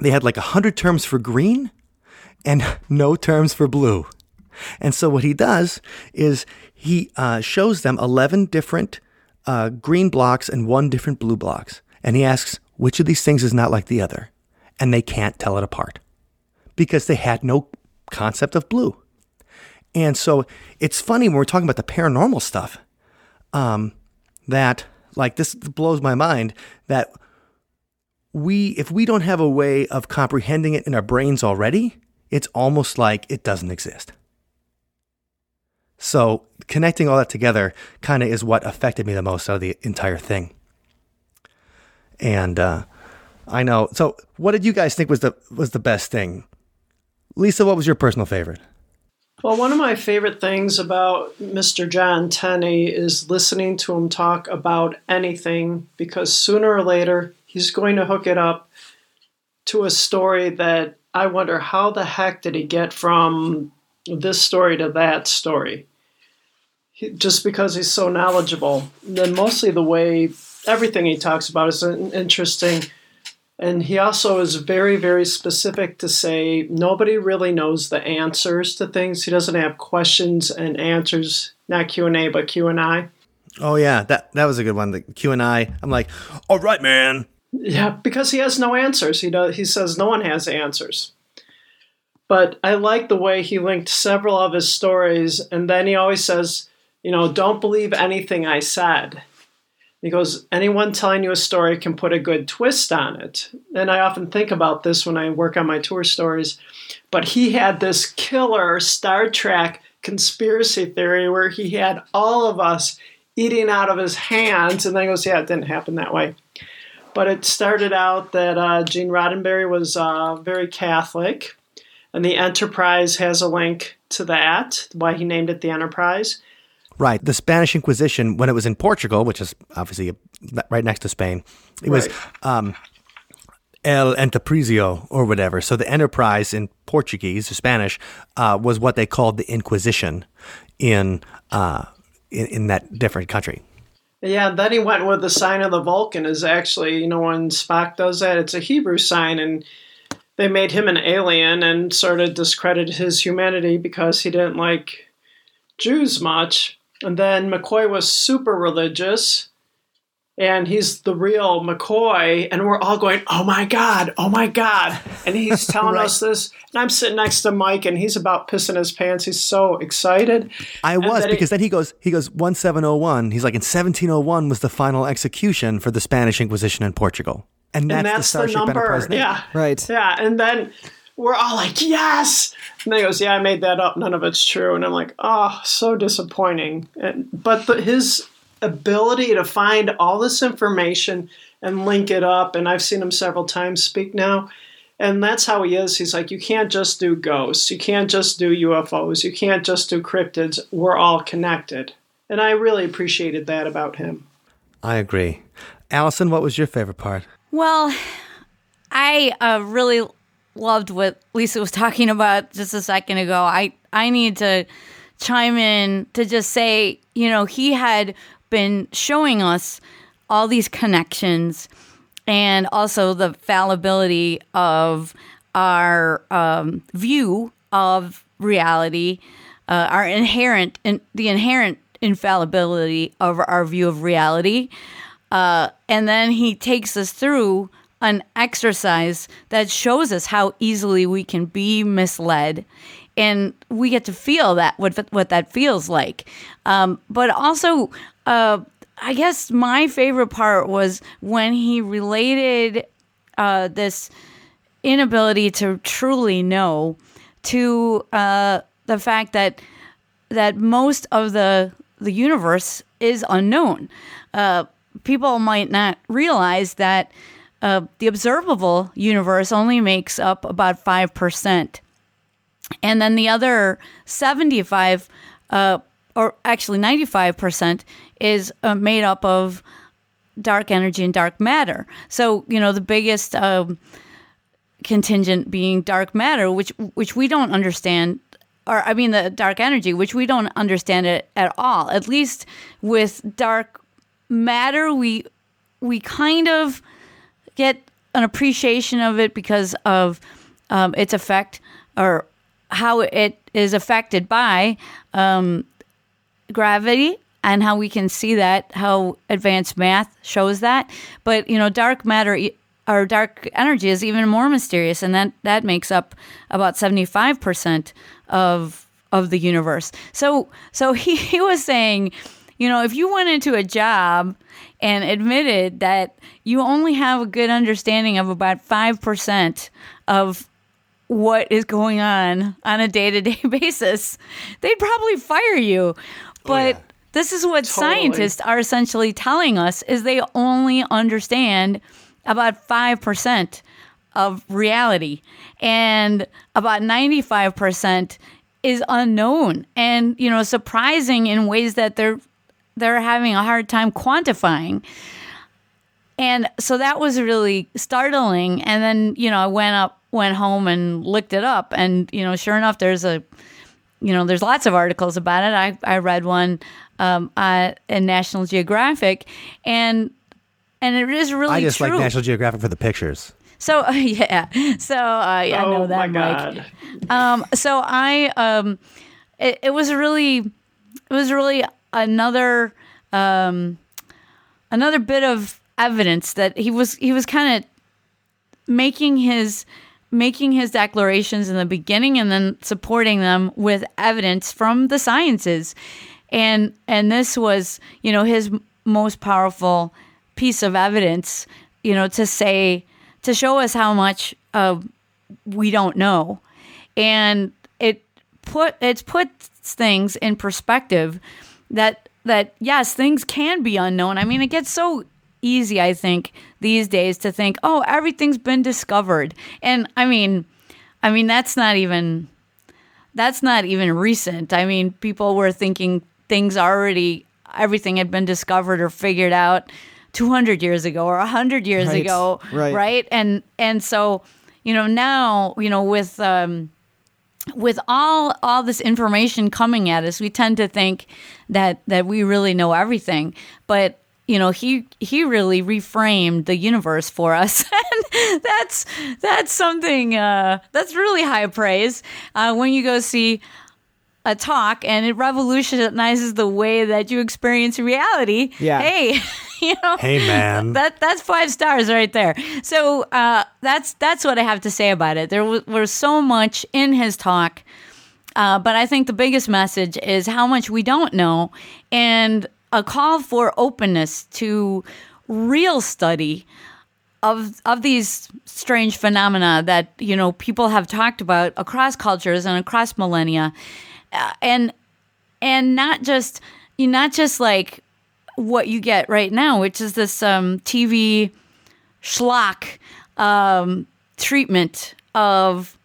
they had like a hundred terms for green and no terms for blue. And so what he does is he uh, shows them 11 different uh, green blocks and one different blue blocks. And he asks, which of these things is not like the other? And they can't tell it apart because they had no concept of blue. And so it's funny when we're talking about the paranormal stuff um, that, like, this blows my mind that we, if we don't have a way of comprehending it in our brains already, it's almost like it doesn't exist. So connecting all that together kind of is what affected me the most out of the entire thing. And uh, I know. So, what did you guys think was the was the best thing? Lisa, what was your personal favorite? Well, one of my favorite things about Mr. John Tenney is listening to him talk about anything because sooner or later he's going to hook it up to a story that I wonder how the heck did he get from this story to that story? He, just because he's so knowledgeable. And then mostly the way everything he talks about is interesting. And he also is very, very specific to say nobody really knows the answers to things. He doesn't have questions and answers, not Q and A, but Q and I. Oh yeah, that that was a good one. The Q and I. I'm like, all right, man. Yeah, because he has no answers. He does. He says no one has answers. But I like the way he linked several of his stories, and then he always says, you know, don't believe anything I said. He goes, anyone telling you a story can put a good twist on it. And I often think about this when I work on my tour stories. But he had this killer Star Trek conspiracy theory where he had all of us eating out of his hands. And then he goes, yeah, it didn't happen that way. But it started out that uh, Gene Roddenberry was uh, very Catholic. And the Enterprise has a link to that, why he named it the Enterprise. Right. The Spanish Inquisition, when it was in Portugal, which is obviously right next to Spain, it was um, El Enteprizio or whatever. So the enterprise in Portuguese or Spanish uh, was what they called the Inquisition in, uh, in, in that different country. Yeah, then he went with the sign of the Vulcan. Is actually, you know, when Spock does that, it's a Hebrew sign, and they made him an alien and sort of discredited his humanity because he didn't like Jews much. And then McCoy was super religious, and he's the real McCoy, and we're all going, "Oh my god, oh my god!" And he's telling Right. us this, and I'm sitting next to Mike, and he's about pissing his pants. He's so excited. I And was then he- because then he goes he goes 1701. He's like in 1701 was the final execution for the Spanish Inquisition in Portugal. And that's, and the that's the, Starship number. Yeah, Right. Yeah, and then we're all like, "Yes!" And then he goes, "Yeah, I made that up. None of it's true." And I'm like, "Oh, so disappointing." And, but the, his ability to find all this information and link it up, and I've seen him several times speak now. And that's how he is. He's like, you can't just do ghosts. You can't just do UFOs. You can't just do cryptids. We're all connected. And I really appreciated that about him. I agree. Allison, what was your favorite part? Well, I uh, really loved what Lisa was talking about just a second ago. I I need to chime in to just say, you know, he had been showing us all these connections and also the fallibility of our um, view of reality, uh, our inherent and the inherent infallibility of our view of reality. Uh, and then he takes us through an exercise that shows us how easily we can be misled and we get to feel that what what that feels like um, but also uh, i guess my favorite part was when he related uh, this inability to truly know to uh, the fact that that most of the the universe is unknown. Uh, people might not realize that uh, the observable universe only makes up about five percent, and then the other seventy-five, uh, or actually ninety-five percent, is uh, made up of dark energy and dark matter. So you know the biggest um, contingent being dark matter, which which we don't understand, or I mean the dark energy, which we don't understand it at all. At least with dark matter, we we kind of get an appreciation of it because of um, its effect or how it is affected by um, gravity and how we can see that how advanced math shows that. But you know dark matter or dark energy is even more mysterious and that that makes up about 75% of of the universe. So so he, he was saying you know if you went into a job and admitted that you only have a good understanding of about 5% of what is going on on a day-to-day basis they'd probably fire you. Oh, but yeah. This is what Totally. scientists are essentially telling us is they only understand about 5% of reality. And about 95% is unknown and you know surprising in ways that they're they're having a hard time quantifying. And so that was really startling. And then you know i went up went home and looked it up. And you know sure enough there's a you know there's lots of articles about it. I, I read one um, uh, in national geographic and and it is really I just true. like National Geographic for the pictures. So yeah, so uh, yeah, I know oh that, my Mike. god. Um, so I, um, it, it was really, it was really another, um, another bit of evidence that he was he was kind of making his making his declarations in the beginning and then supporting them with evidence from the sciences and and this was you know his most powerful piece of evidence you know to say to show us how much uh, we don't know. And it put it's put things in perspective that that yes things can be unknown. I mean it gets so easy i think these days to think oh everything's been discovered. And i mean i mean that's not even that's not even recent. I mean people were thinking things already everything had been discovered or figured out 200 years ago or 100 years Right, ago right. right? And and so you know now you know with um with all all this information coming at us we tend to think that that we really know everything. But you know he he really reframed the universe for us. And that's that's something uh that's really high praise. Uh when you go see a talk and it revolutionizes the way that you experience reality Yeah. hey you know Hey, man. that that's five stars right there. So uh, that's that's what I have to say about it. There was, was so much in his talk, uh, but I think the biggest message is how much we don't know, and a call for openness to real study of of these strange phenomena that you know people have talked about across cultures and across millennia, uh, and and not just you not just like what you get right now, which is this um, TV schlock um, treatment of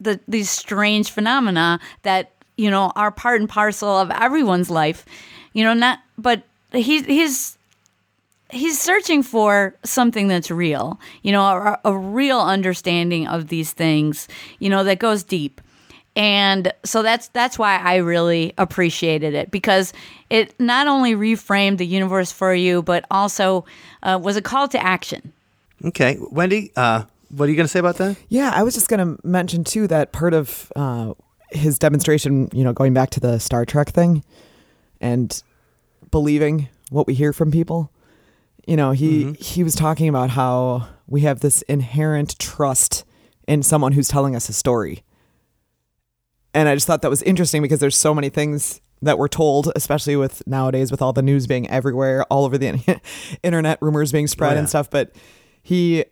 the these strange phenomena that you know are part and parcel of everyone's life. You know, not but he he's he's searching for something that's real. You know, a, a real understanding of these things. You know, that goes deep and so that's that's why I really appreciated it because it not only reframed the universe for you, but also uh, was a call to action. Okay, Wendy, uh, what are you going to say about that? Yeah, I was just going to mention too that part of uh, his demonstration, you know, going back to the Star Trek thing, and believing what we hear from people. You know, he he was talking about how we have this inherent trust in someone who's telling us a story. And I just thought that was interesting because there's so many things that we're told, especially with nowadays with all the news being everywhere, all over the internet, rumors being spread Oh, yeah. and stuff. But he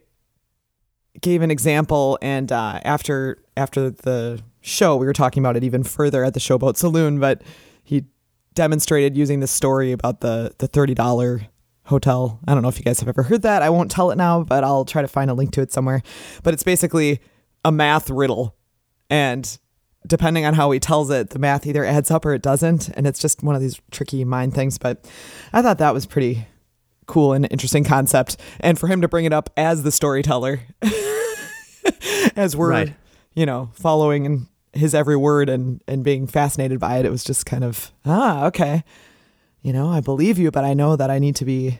gave an example, and uh, after after the show, we were talking about it even further at the Showboat Saloon. But he demonstrated using this story about the the thirty dollar hotel. I don't know if you guys have ever heard that. I won't tell it now, but I'll try to find a link to it somewhere. But it's basically a math riddle, and depending on how he tells it, the math either adds up or it doesn't, and it's just one of these tricky mind things. But I thought that was pretty cool and interesting concept, and for him to bring it up as the storyteller, as we're Right. you know following and his every word and and being fascinated by it, it was just kind of ah okay, you know I believe you, but I know that I need to be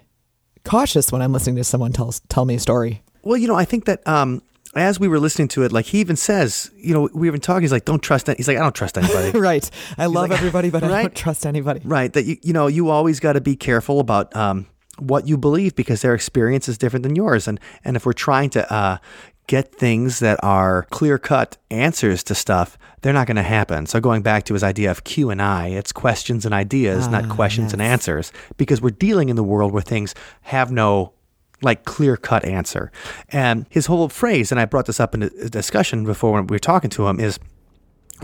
cautious when I'm listening to someone tell tell me a story. Well, you know, I think that um, as we were listening to it, like he even says, you know, we were talking. He's like, "Don't trust." Any-. He's like, "I don't trust anybody." right. I love like- everybody, but I Right? don't trust anybody. Right. That you you know you always got to be careful about um, what you believe because their experience is different than yours, and and if we're trying to uh, get things that are clear cut answers to stuff, they're not going to happen. So going back to his idea of Q and I, it's questions and ideas, not questions and answers, because we're dealing in the world where things have no like clear cut answer. And his whole phrase, and I brought this up in a discussion before when we were talking to him, is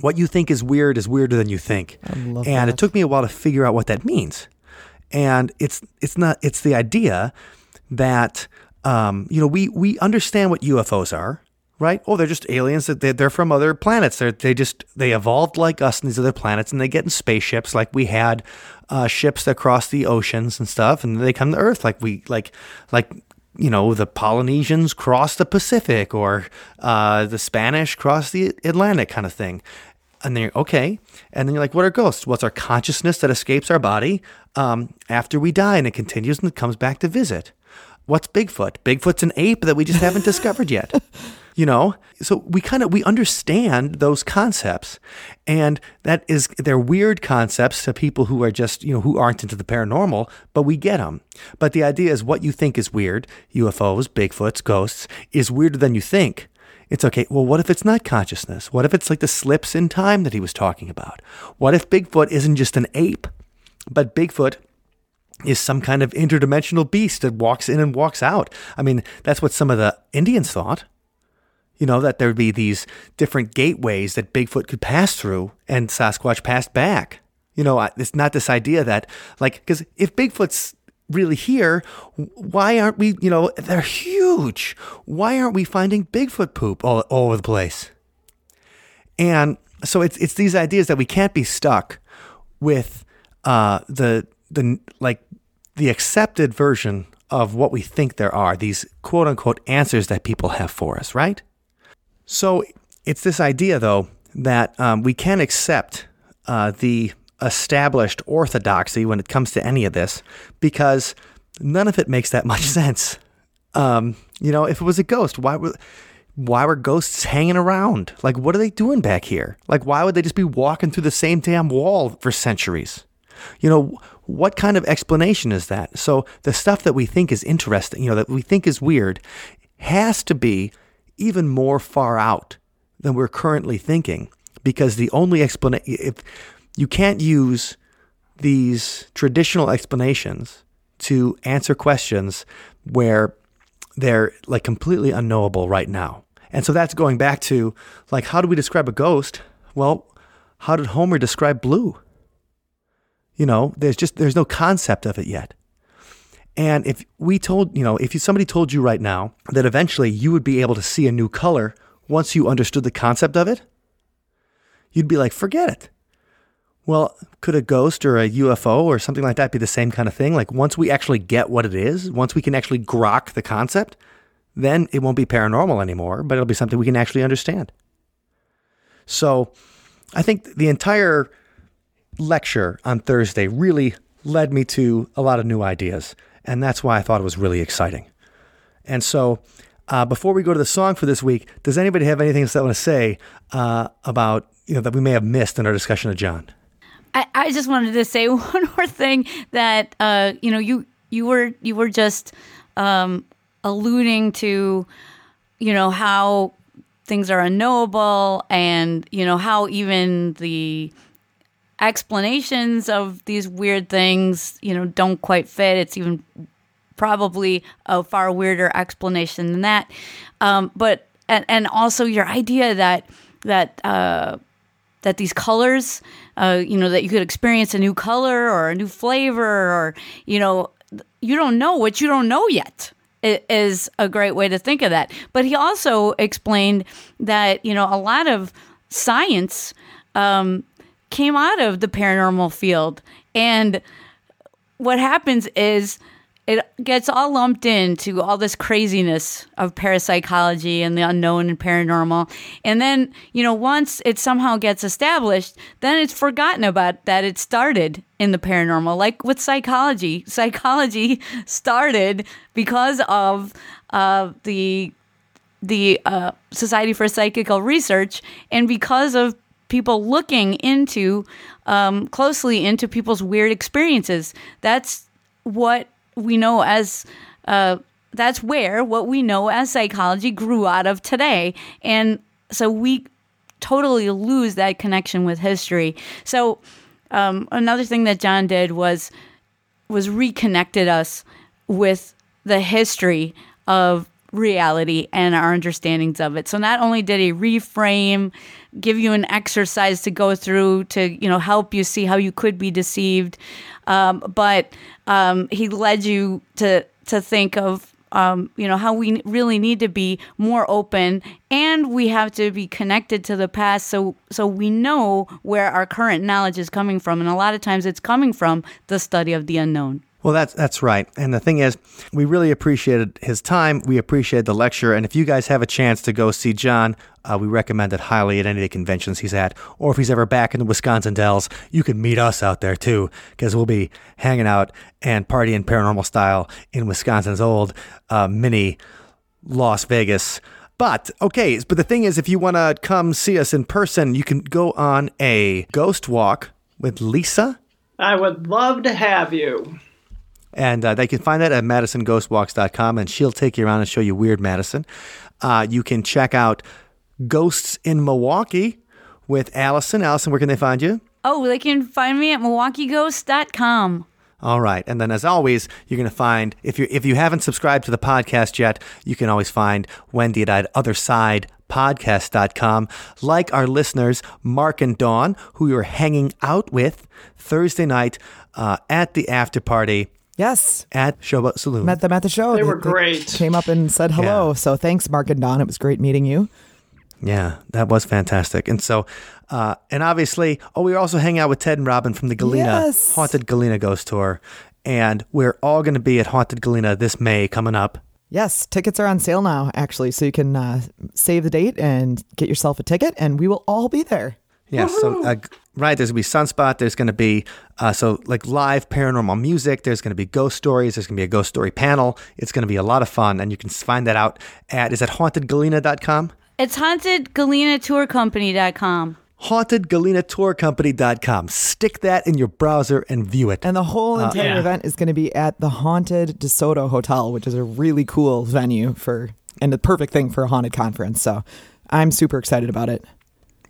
what you think is weird is weirder than you think. and that. it took me a while to figure out what that means. And it's it's not it's the idea that um, you know we we understand what UFOs are, right? Oh, they're just aliens that they're, from other planets. They're they just they evolved like us in these other planets, and they get in spaceships like we had uh, ships that cross the oceans and stuff, and they come to Earth like we like like you know, the Polynesians cross the Pacific or uh, the Spanish cross the Atlantic kind of thing. And then you're okay. And then you're like, what are ghosts? What's our consciousness that escapes our body um, after we die and it continues and it comes back to visit? What's Bigfoot? Bigfoot's an ape that we just haven't discovered yet. You know, so we kind of we understand those concepts, and that is they're weird concepts to people who are just you know who aren't into the paranormal, but we get them. But the idea is what you think is weird, UFOs, Bigfoots, ghosts, is weirder than you think. It's okay. Well, what if it's not consciousness? What if it's like the slips in time that he was talking about? What if Bigfoot isn't just an ape, but Bigfoot is some kind of interdimensional beast that walks in and walks out? I mean, that's what some of the Indians thought. You know, that there'd be these different gateways that Bigfoot could pass through and Sasquatch passed back. You know, it's not this idea that, like, because if Bigfoot's really here, why aren't we, you know, they're huge. Why aren't we finding Bigfoot poop all, all over the place? And so it's it's these ideas that we can't be stuck with uh, the the like the accepted version of what we think there are these quote unquote answers that people have for us, right? So it's this idea though that um, we can accept uh, the established orthodoxy when it comes to any of this because none of it makes that much sense. Um, you know, if it was a ghost, why were why were ghosts hanging around? Like, what are they doing back here? Like, why would they just be walking through the same damn wall for centuries? You know, what kind of explanation is that? So, the stuff that we think is interesting, you know, that we think is weird, has to be even more far out than we're currently thinking because the only explanation, if you can't use these traditional explanations to answer questions where they're like completely unknowable right now. And so that's going back to like, how do we describe a ghost? Well, how did Homer describe blue? You know, there's just there's no concept of it yet. And if we told, you know, if somebody told you right now that eventually you would be able to see a new color once you understood the concept of it, you'd be like, forget it. Well, could a ghost or a UFO or something like that be the same kind of thing? Like once we actually get what it is, once we can actually grok the concept, then it won't be paranormal anymore, but it'll be something we can actually understand. So I think the entire lecture on Thursday really led me to a lot of new ideas. And that's why I thought it was really exciting. And so uh, before we go to the song for this week, does anybody have anything else they want to say uh, about, you know, that we may have missed in our discussion of John? I, I just wanted to say one more thing that uh, you know you you were you were just um, alluding to you know how things are unknowable and you know how even the explanations of these weird things you know don't quite fit it's even probably a far weirder explanation than that um, but and, and also your idea that that uh, that these colors, uh, you know, that you could experience a new color or a new flavor, or you know, you don't know what you don't know yet is a great way to think of that. But he also explained that you know a lot of science um, came out of the paranormal field, and what happens is it gets all lumped into all this craziness of parapsychology and the unknown and paranormal. And then, you know, once it somehow gets established, then it's forgotten about that it started in the paranormal. Like with psychology, psychology started because of uh, the the uh, Society for Psychical Research, and because of people looking into um, closely into people's weird experiences. That's what we know as. Uh, that's where what we know as psychology grew out of today, and so we totally lose that connection with history. So um, another thing that John did was was reconnected us with the history of reality and our understandings of it. So not only did he reframe, give you an exercise to go through to you know help you see how you could be deceived, um, but um, he led you to to think of um, you know how we really need to be more open and we have to be connected to the past so so we know where our current knowledge is coming from and a lot of times it's coming from the study of the unknown Well, that's that's right. And the thing is, we really appreciated his time. We appreciated the lecture. And if you guys have a chance to go see John, uh, we recommend it highly at any of the conventions he's at. Or if he's ever back in the Wisconsin Dells, you can meet us out there too, because we'll be hanging out and partying paranormal style in Wisconsin's old uh, mini Las Vegas. But okay, but the thing is, if you want to come see us in person, you can go on a ghost walk with Lisa. I would love to have you. And uh, they can find that at madisonghostwalks.com, and she'll take you around and show you Weird Madison. Uh, you can check out Ghosts in Milwaukee with Allison. Allison, where can they find you? oh they can find me at milwaukeeghost.com All right, and then as always, you're going to find if you if you haven't subscribed to the podcast yet, you can always find Wendy at Other Side podcast.com like our listeners mark and dawn who you're hanging out with thursday night uh, at the after party Yes. at showboat saloon Met them at the show. They were great. Came up and said hello. Yeah. So thanks, Mark and Don. It was great meeting you. Yeah, that was fantastic. And so, uh, and obviously, oh, we were also hanging out with Ted and Robin from the Galena Yes. Haunted Galena Ghost Tour. And we're all going to be at Haunted Galena this May coming up. Yes, tickets are on sale now, actually. So you can uh, save the date and get yourself a ticket, and we will all be there. Yeah, so, uh, right, there's going to be Sunspot. There's going to be, uh, so like live paranormal music. There's going to be ghost stories. There's going to be a ghost story panel. It's going to be a lot of fun. And you can find that out at, is that hauntedgalena.com? it's hauntedgalenatourcompany.com hauntedgalenatourcompany.com. Stick that in your browser and view it. And the whole entire Yeah. event is going to be at the Haunted DeSoto Hotel, which is a really cool venue for and the perfect thing for a haunted conference. So I'm super excited about it.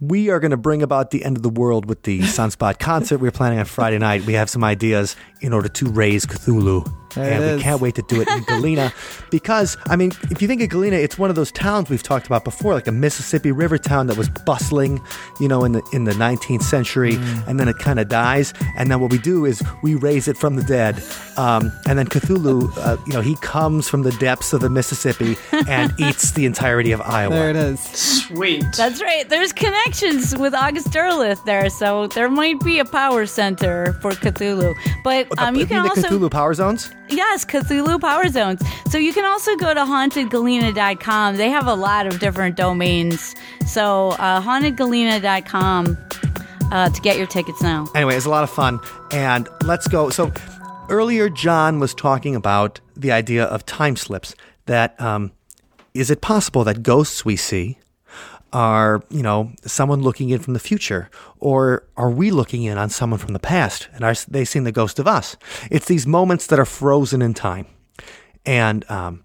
We are going to bring about the end of the world with the Sunspot concert we're planning on Friday night. We have some ideas in order to raise Cthulhu. There and it we can't wait to do it in Galena because, I mean, if you think of Galena, it's one of those towns we've talked about before, like a Mississippi River town that was bustling, you know, in the in the 19th century, Mm. and then it kind of dies. And then what we do is we raise it from the dead. Um, and then Cthulhu, uh, you know, he comes from the depths of the Mississippi and eats the entirety of Iowa. There it is. Sweet. That's right. There's connections with August Derleth there, so there might be a power center for Cthulhu. But um, you You can mean the also Cthulhu power zones? Yes, Cthulhu Power Zones. So you can also go to hauntedgalena.com. They have a lot of different domains. So uh, hauntedgalena.com uh, to get your tickets now. Anyway, it's a lot of fun. And let's go. So earlier, John was talking about the idea of time slips. That um, is it possible that ghosts we see are, you know, someone looking in from the future? Or are we looking in on someone from the past and are they seeing the ghost of us? It's these moments that are frozen in time. And um,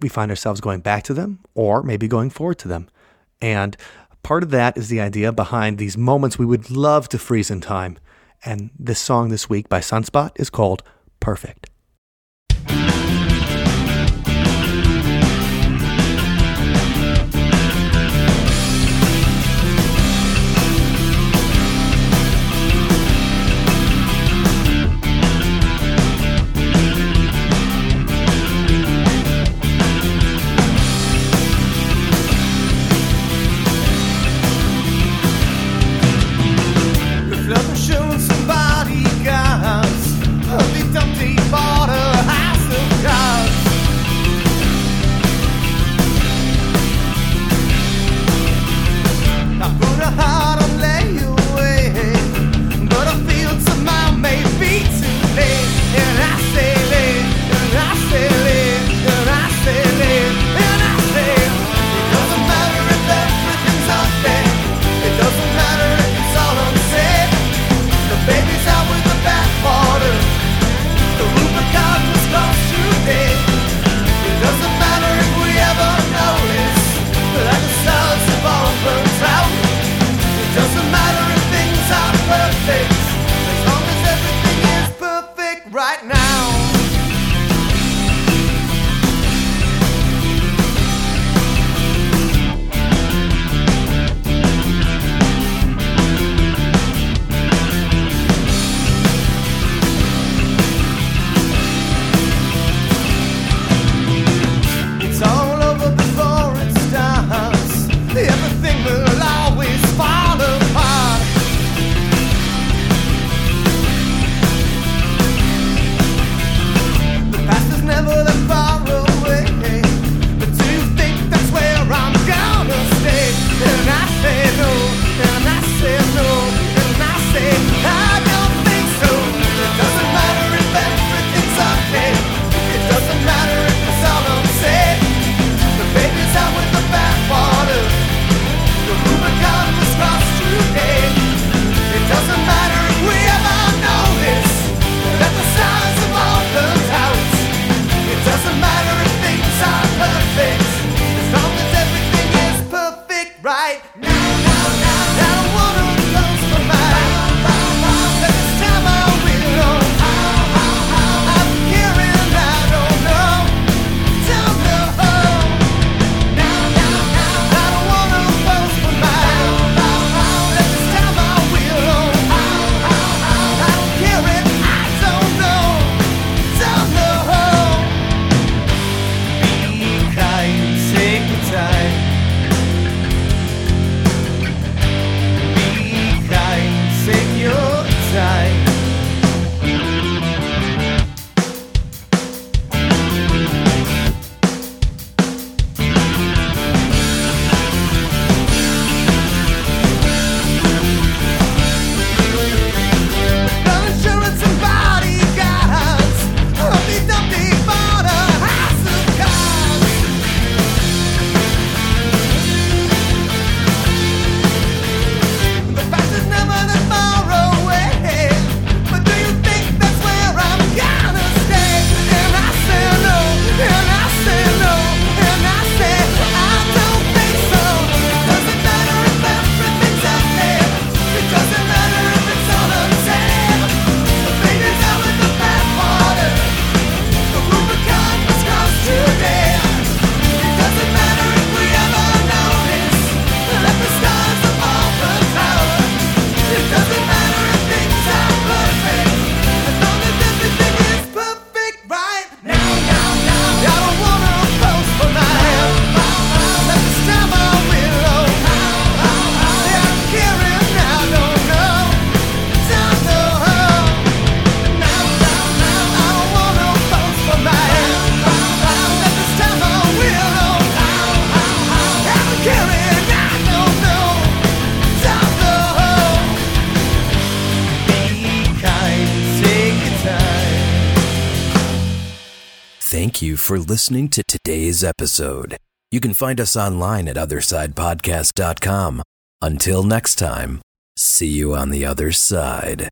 we find ourselves going back to them or maybe going forward to them. And part of that is the idea behind these moments we would love to freeze in time. And this song this week by Sunspot is called Perfect. listening to today's episode. You can find us online at OthersidePodcast.com. Until next time, see you on the other side.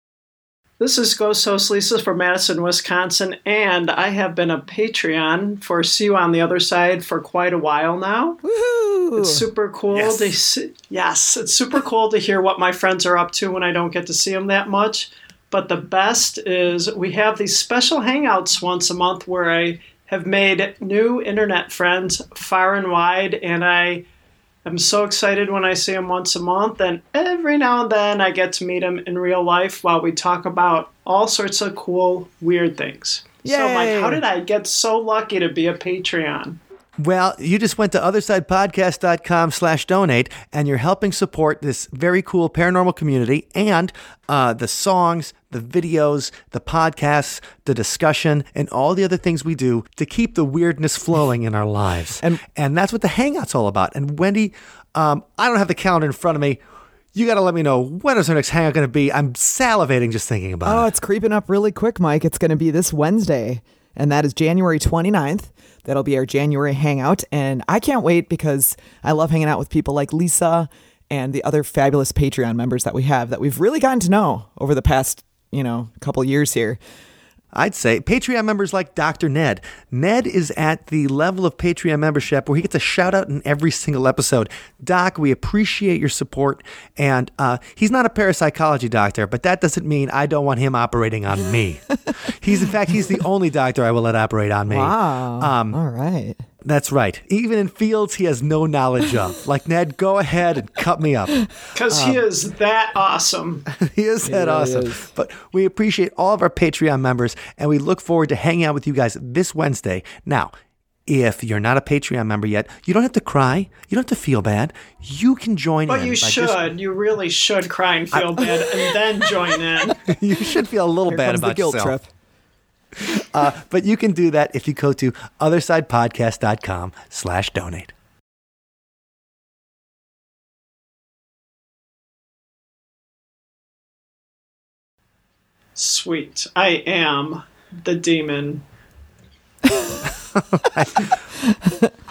This is Ghost Host Lisa from Madison, Wisconsin, and I have been a Patreon for See You on the Other Side for quite a while now. Woohoo! It's super cool yes. to see, yes, it's super cool to hear what my friends are up to when I don't get to see them that much. But the best is we have these special hangouts once a month where I have made new internet friends far and wide, and I am so excited when I see them once a month. And every now and then I get to meet them in real life while we talk about all sorts of cool, weird things. So, I'm like, how did I get so lucky to be a Patreon? Well, you just went to othersidepodcast.com slash donate and you're helping support this very cool paranormal community and uh, the songs, the videos, the podcasts, the discussion, and all the other things we do to keep the weirdness flowing in our lives. And- and that's what the Hangout's all about. And Wendy, um, I don't have the calendar in front of me. You got to let me know when is our next Hangout going to be. I'm salivating just thinking about Oh, it. Oh, it's creeping up really quick, Mike. It's going to be this Wednesday, and that is January 29th. That'll be our January hangout. And I can't wait because I love hanging out with people like Lisa and the other fabulous Patreon members that we have that we've really gotten to know over the past, you know, couple years here. I'd say Patreon members like Dr. Ned. Ned is at the level of Patreon membership where he gets a shout out in every single episode. Doc, we appreciate your support. And uh, he's not a parapsychology doctor, but that doesn't mean I don't want him operating on me. he's, in fact, he's the only doctor I will let operate on me. Wow. Um, All right. That's right. Even in fields he has no knowledge of. Like, Ned, go ahead and cut me up. Because um, he is that awesome. he is that really awesome. is. But we appreciate all of our Patreon members and we look forward to hanging out with you guys this Wednesday. Now, if you're not a Patreon member yet, you don't have to cry. You don't have to feel bad. You can join But in. you should. just- you really should cry and feel bad and then join in. you should feel a little Here bad comes about the guilt yourself. trip. Uh, but you can do that if you go to othersidepodcast.com slash donate. Sweet. I am the demon.